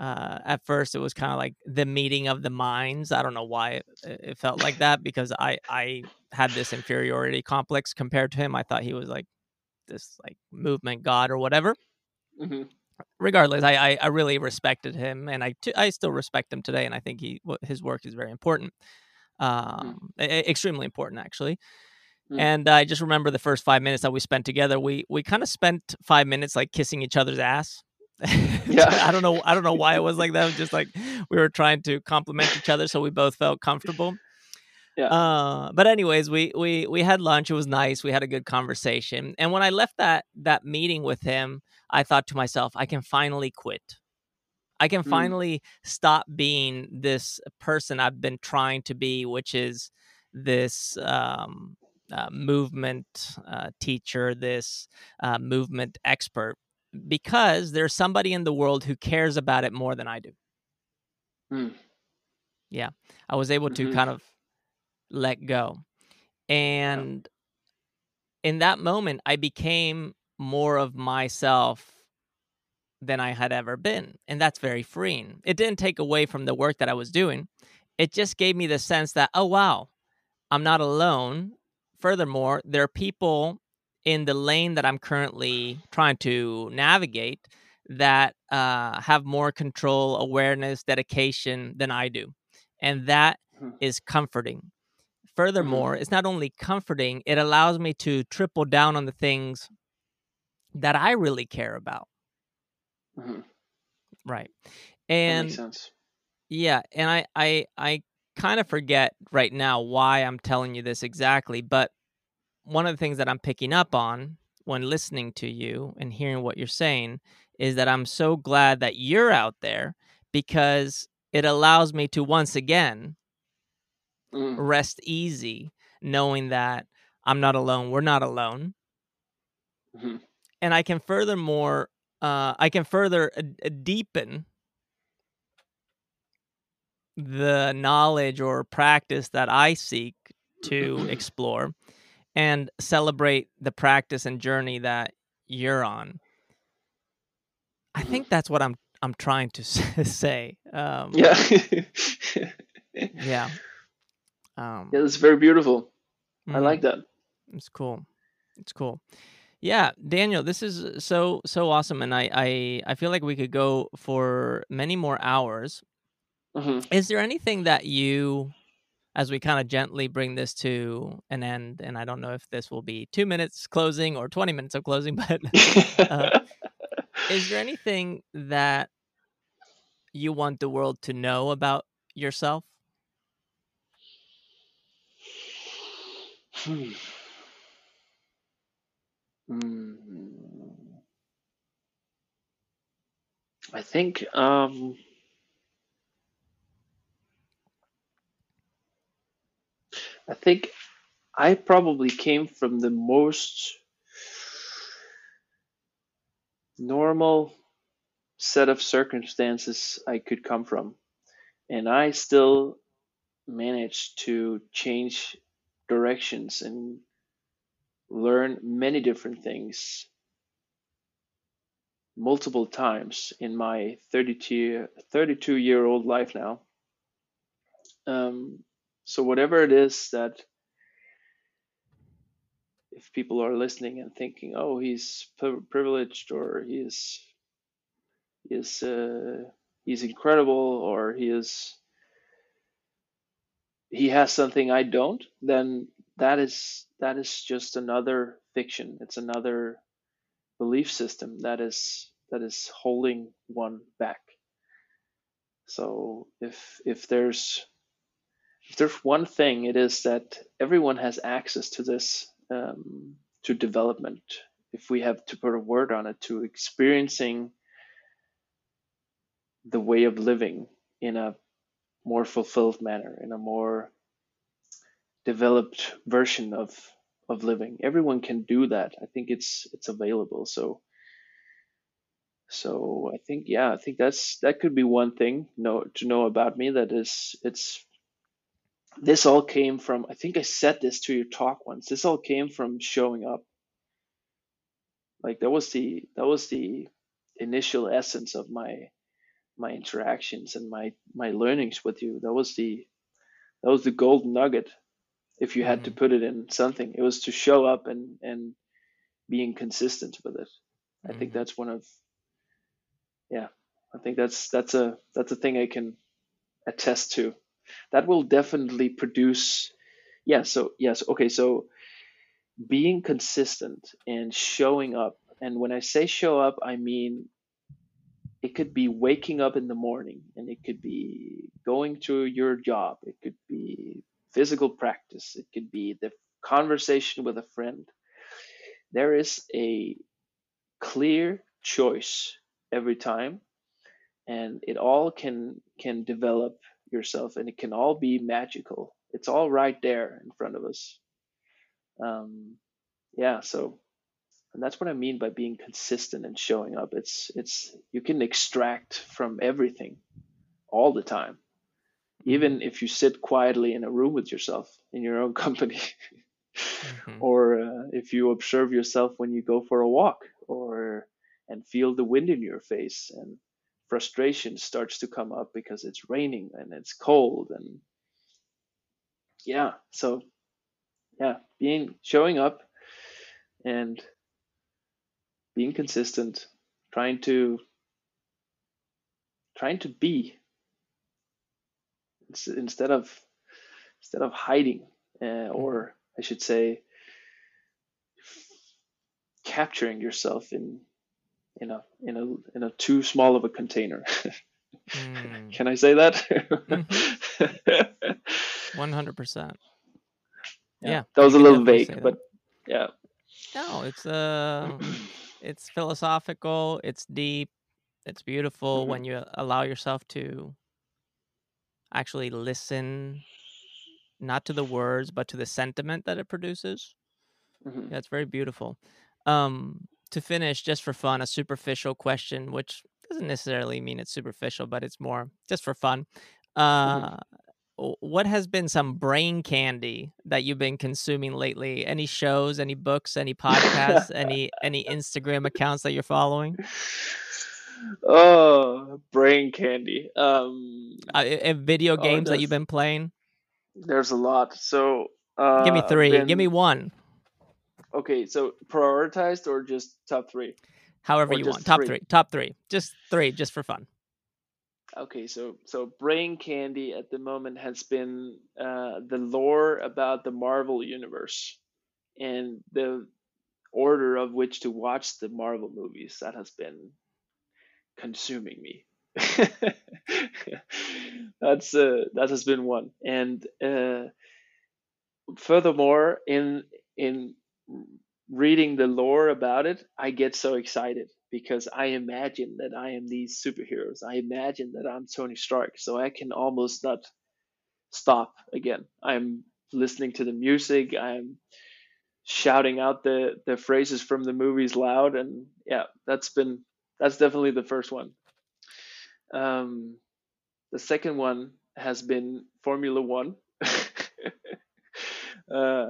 uh, at first it was kind of like the meeting of the minds i don't know why it, it felt like that because i i had this inferiority complex compared to him i thought he was like this like movement god or whatever Mhm. regardless i i, I really respected him and i t- i still respect him today and i think he his work is very important um e- e- extremely important actually Mm. and i just remember the first five minutes that we spent together we we kind of spent five minutes like kissing each other's ass Yeah. i don't know i don't know why it was like that. It was just like we were trying to compliment each other so we both felt comfortable. Yeah. uh but anyways we we we had lunch. It was nice. We had a good conversation. And when i left that that meeting with him i thought to myself i can finally quit. I can Mm. finally stop being this person i've been trying to be which is this um uh, movement uh, teacher this uh, movement expert because there's somebody in the world who cares about it more than i do. Mm. yeah i was able to Mhm. kind of let go. And in that moment i became more of myself than i had ever been and that's very freeing. It didn't take away from the work that i was doing. It just gave me the sense that oh wow i'm not alone. Furthermore there are people in the lane that i'm currently trying to navigate that uh, have more control awareness dedication than i do and that Mhm. is comforting furthermore it's not only comforting it allows me to triple down on the things that i really care about Mhm. right and makes sense. yeah and i i i kind of forget right now why i'm telling you this exactly but one of the things that i'm picking up on when listening to you and hearing what you're saying is that i'm so glad that you're out there because it allows me to once again Mm. rest easy knowing that i'm not alone we're not alone Mhm. and i can furthermore uh, i can further uh, uh, deepen the knowledge or practice that i seek to explore and celebrate the practice and journey that you're on i think that's what i'm i'm trying to say um Yeah. yeah um Yeah, that's very beautiful. I mhm. like that. It's cool. It's cool. Yeah, Daniel, this is so so awesome, and I I I feel like we could go for many more hours. hmm Is there anything that you, as we kind of gently bring this to an end, and I don't know if this will be two minutes closing or twenty minutes of closing, but uh, is there anything that you want the world to know about yourself? Hmm. Mm. I think um, I think I probably came from the most normal, set of circumstances I could come from. And I still managed to change directions and learn many different things multiple times in my 32, 32 year old life now. Um, so, whatever it is that if people are listening and thinking, oh, he's privileged or he he's is uh, he's incredible or he is he has something I don't, then that is that is just another fiction. It's another belief system that is that is holding one back. So if if there's if there's one thing, it is that everyone has access to this um, to development. If we have to put a word on it, to experiencing the way of living in a more fulfilled manner, in a more developed version of of living. Everyone can do that. I think it's it's available. So so I think yeah, I think that's that could be one thing know to know about me that is it's this all came from I think I said this to your talk once. This all came from showing up. Like that was the that was the initial essence of my my interactions and my my learnings with you. That was the that was the gold nugget. If you had mm-hmm. to put it in something, it was to show up and and being consistent with it. I mm-hmm. think that's one of yeah. I think that's that's a that's a thing I can attest to. That will definitely produce yeah, so yes, okay, so being consistent and showing up and when I say show up, I mean it could be waking up in the morning and it could be going to your job it could be physical practice it could be the conversation with a friend. There is a clear choice every time and it all can can develop yourself and it can all be magical. It's all right there in front of us. Um, yeah so and that's what i mean by being consistent and showing up. It's it's you can extract from everything all the time even if you sit quietly in a room with yourself in your own company mm-hmm. or uh, if you observe yourself when you go for a walk or and feel the wind in your face and frustration starts to come up because it's raining and it's cold and yeah so yeah being showing up and being consistent, trying to trying to be instead of instead of hiding, uh, or I should say, capturing yourself in in a in a in a too small of a container. mm. Can I say that? One hundred percent. Yeah, that was a little vague, but yeah. No, it's uh it's philosophical, it's deep, it's beautiful mm-hmm. when you allow yourself to actually listen not to the words but to the sentiment that it produces. Mm-hmm. Yeah, it's very beautiful. Um to finish just for fun a superficial question which doesn't necessarily mean it's superficial but it's more just for fun. Mm-hmm. Uh mm-hmm what has been some brain candy that you've been consuming lately? Any shows, any books, any podcasts, any any Instagram accounts that you're following? Oh, brain candy. Um, uh, video oh, games oh, that you've been playing. There's a lot. So uh, give me three. Been... Give me one. Okay, so prioritized or just top three? However or you want. Top three. three. Top three. Just three, just for fun. Okay, so so brain candy at the moment has been uh, the lore about the Marvel universe and the order of which to watch the Marvel movies. That has been consuming me. That's uh, that has been one, and uh, furthermore, in in reading the lore about it, I get so excited because I imagine that I am these superheroes. I imagine that I'm Tony Stark, so I can almost not stop again. I'm listening to the music. I'm shouting out the the phrases from the movies loud, and yeah, that's been that's definitely the first one. Um, the second one has been Formula One. Uh,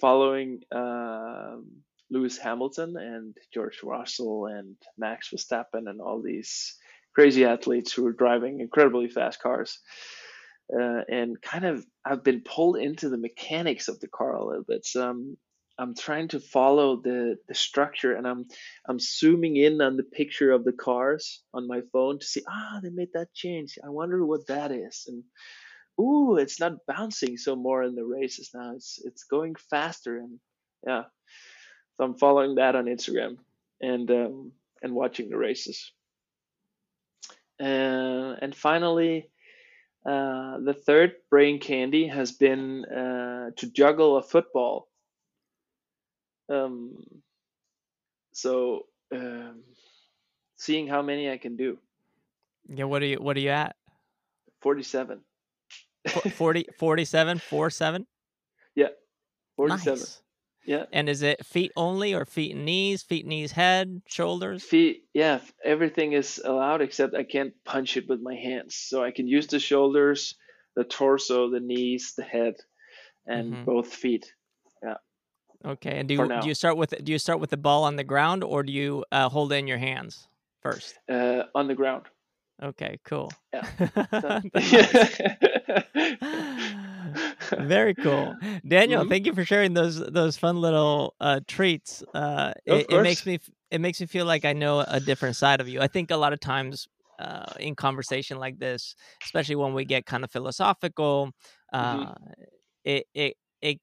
following um, Lewis Hamilton and George Russell and Max Verstappen and all these crazy athletes who are driving incredibly fast cars. Uh, and kind of, I've been pulled into the mechanics of the car a little bit. So I'm, I'm trying to follow the, the structure and I'm, I'm zooming in on the picture of the cars on my phone to see, ah, they made that change. I wonder what that is. And, ooh, it's not bouncing so more in the races now. It's, it's going faster. And yeah, so I'm following that on Instagram and, um, and watching the races. Uh, and finally, uh, the third brain candy has been uh, to juggle a football. Um, so um, seeing how many I can do. Yeah, what are you what are you at? 47. 40 47 47? Yeah. 47. Nice. Yeah. And is it feet only or feet and knees, feet, knees, head, shoulders? Feet, yeah, everything is allowed except I can't punch it with my hands. So I can use the shoulders, the torso, the knees, the head, and Mhm. both feet. Yeah. Okay. And do you do you start with do you start with the ball on the ground or do you uh, hold it in your hands first? Uh, on the ground. Okay, cool. Yeah. Very cool, Daniel. Mhm. Thank you for sharing those those fun little uh, treats. Uh, it, it makes me it makes me feel like I know a different side of you. I think a lot of times uh, in conversation like this, especially when we get kind of philosophical, uh, Mhm. it it it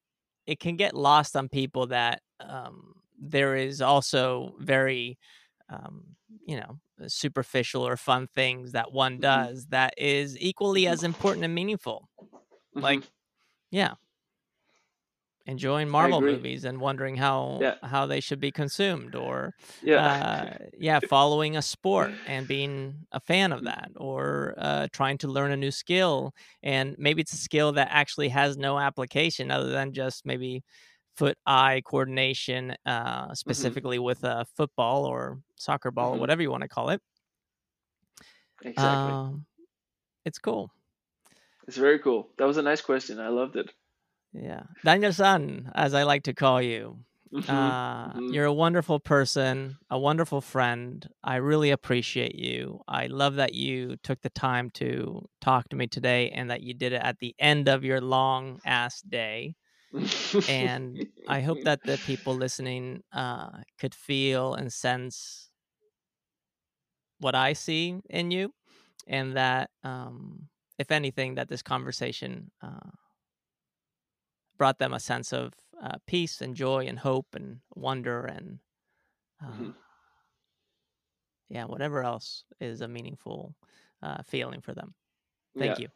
it can get lost on people that um, there is also very um, you know superficial or fun things that one Mhm. does that is equally as important and meaningful like Mhm. yeah enjoying marvel movies and wondering how Yeah. how they should be consumed or yeah. uh, yeah following a sport and being a fan of that or uh, trying to learn a new skill and maybe it's a skill that actually has no application other than just maybe foot eye coordination uh, specifically with a football or soccer ball or Mhm. whatever you want to call it exactly. um, it's cool it's very cool. That was a nice question. I loved it. yeah daniel san as i like to call you Mhm. Uh, mhm. You're a wonderful person, a wonderful friend. I really appreciate you. I love that you took the time to talk to me today and that you did it at the end of your long ass day. And I hope that the people listening uh, could feel and sense what I see in you, and that, um, if anything, that this conversation uh, brought them a sense of uh, peace and joy and hope and wonder and uh, Mhm. yeah, whatever else is a meaningful uh, feeling for them. Thank Yeah. you.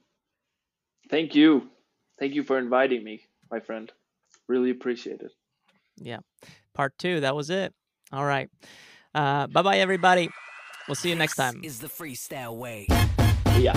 Thank you. Thank you for inviting me, my friend. Really appreciate it. Yeah. Part two, that was it. All right. Uh, bye bye, everybody. We'll see you next This time. is the freestyle way. Yeah.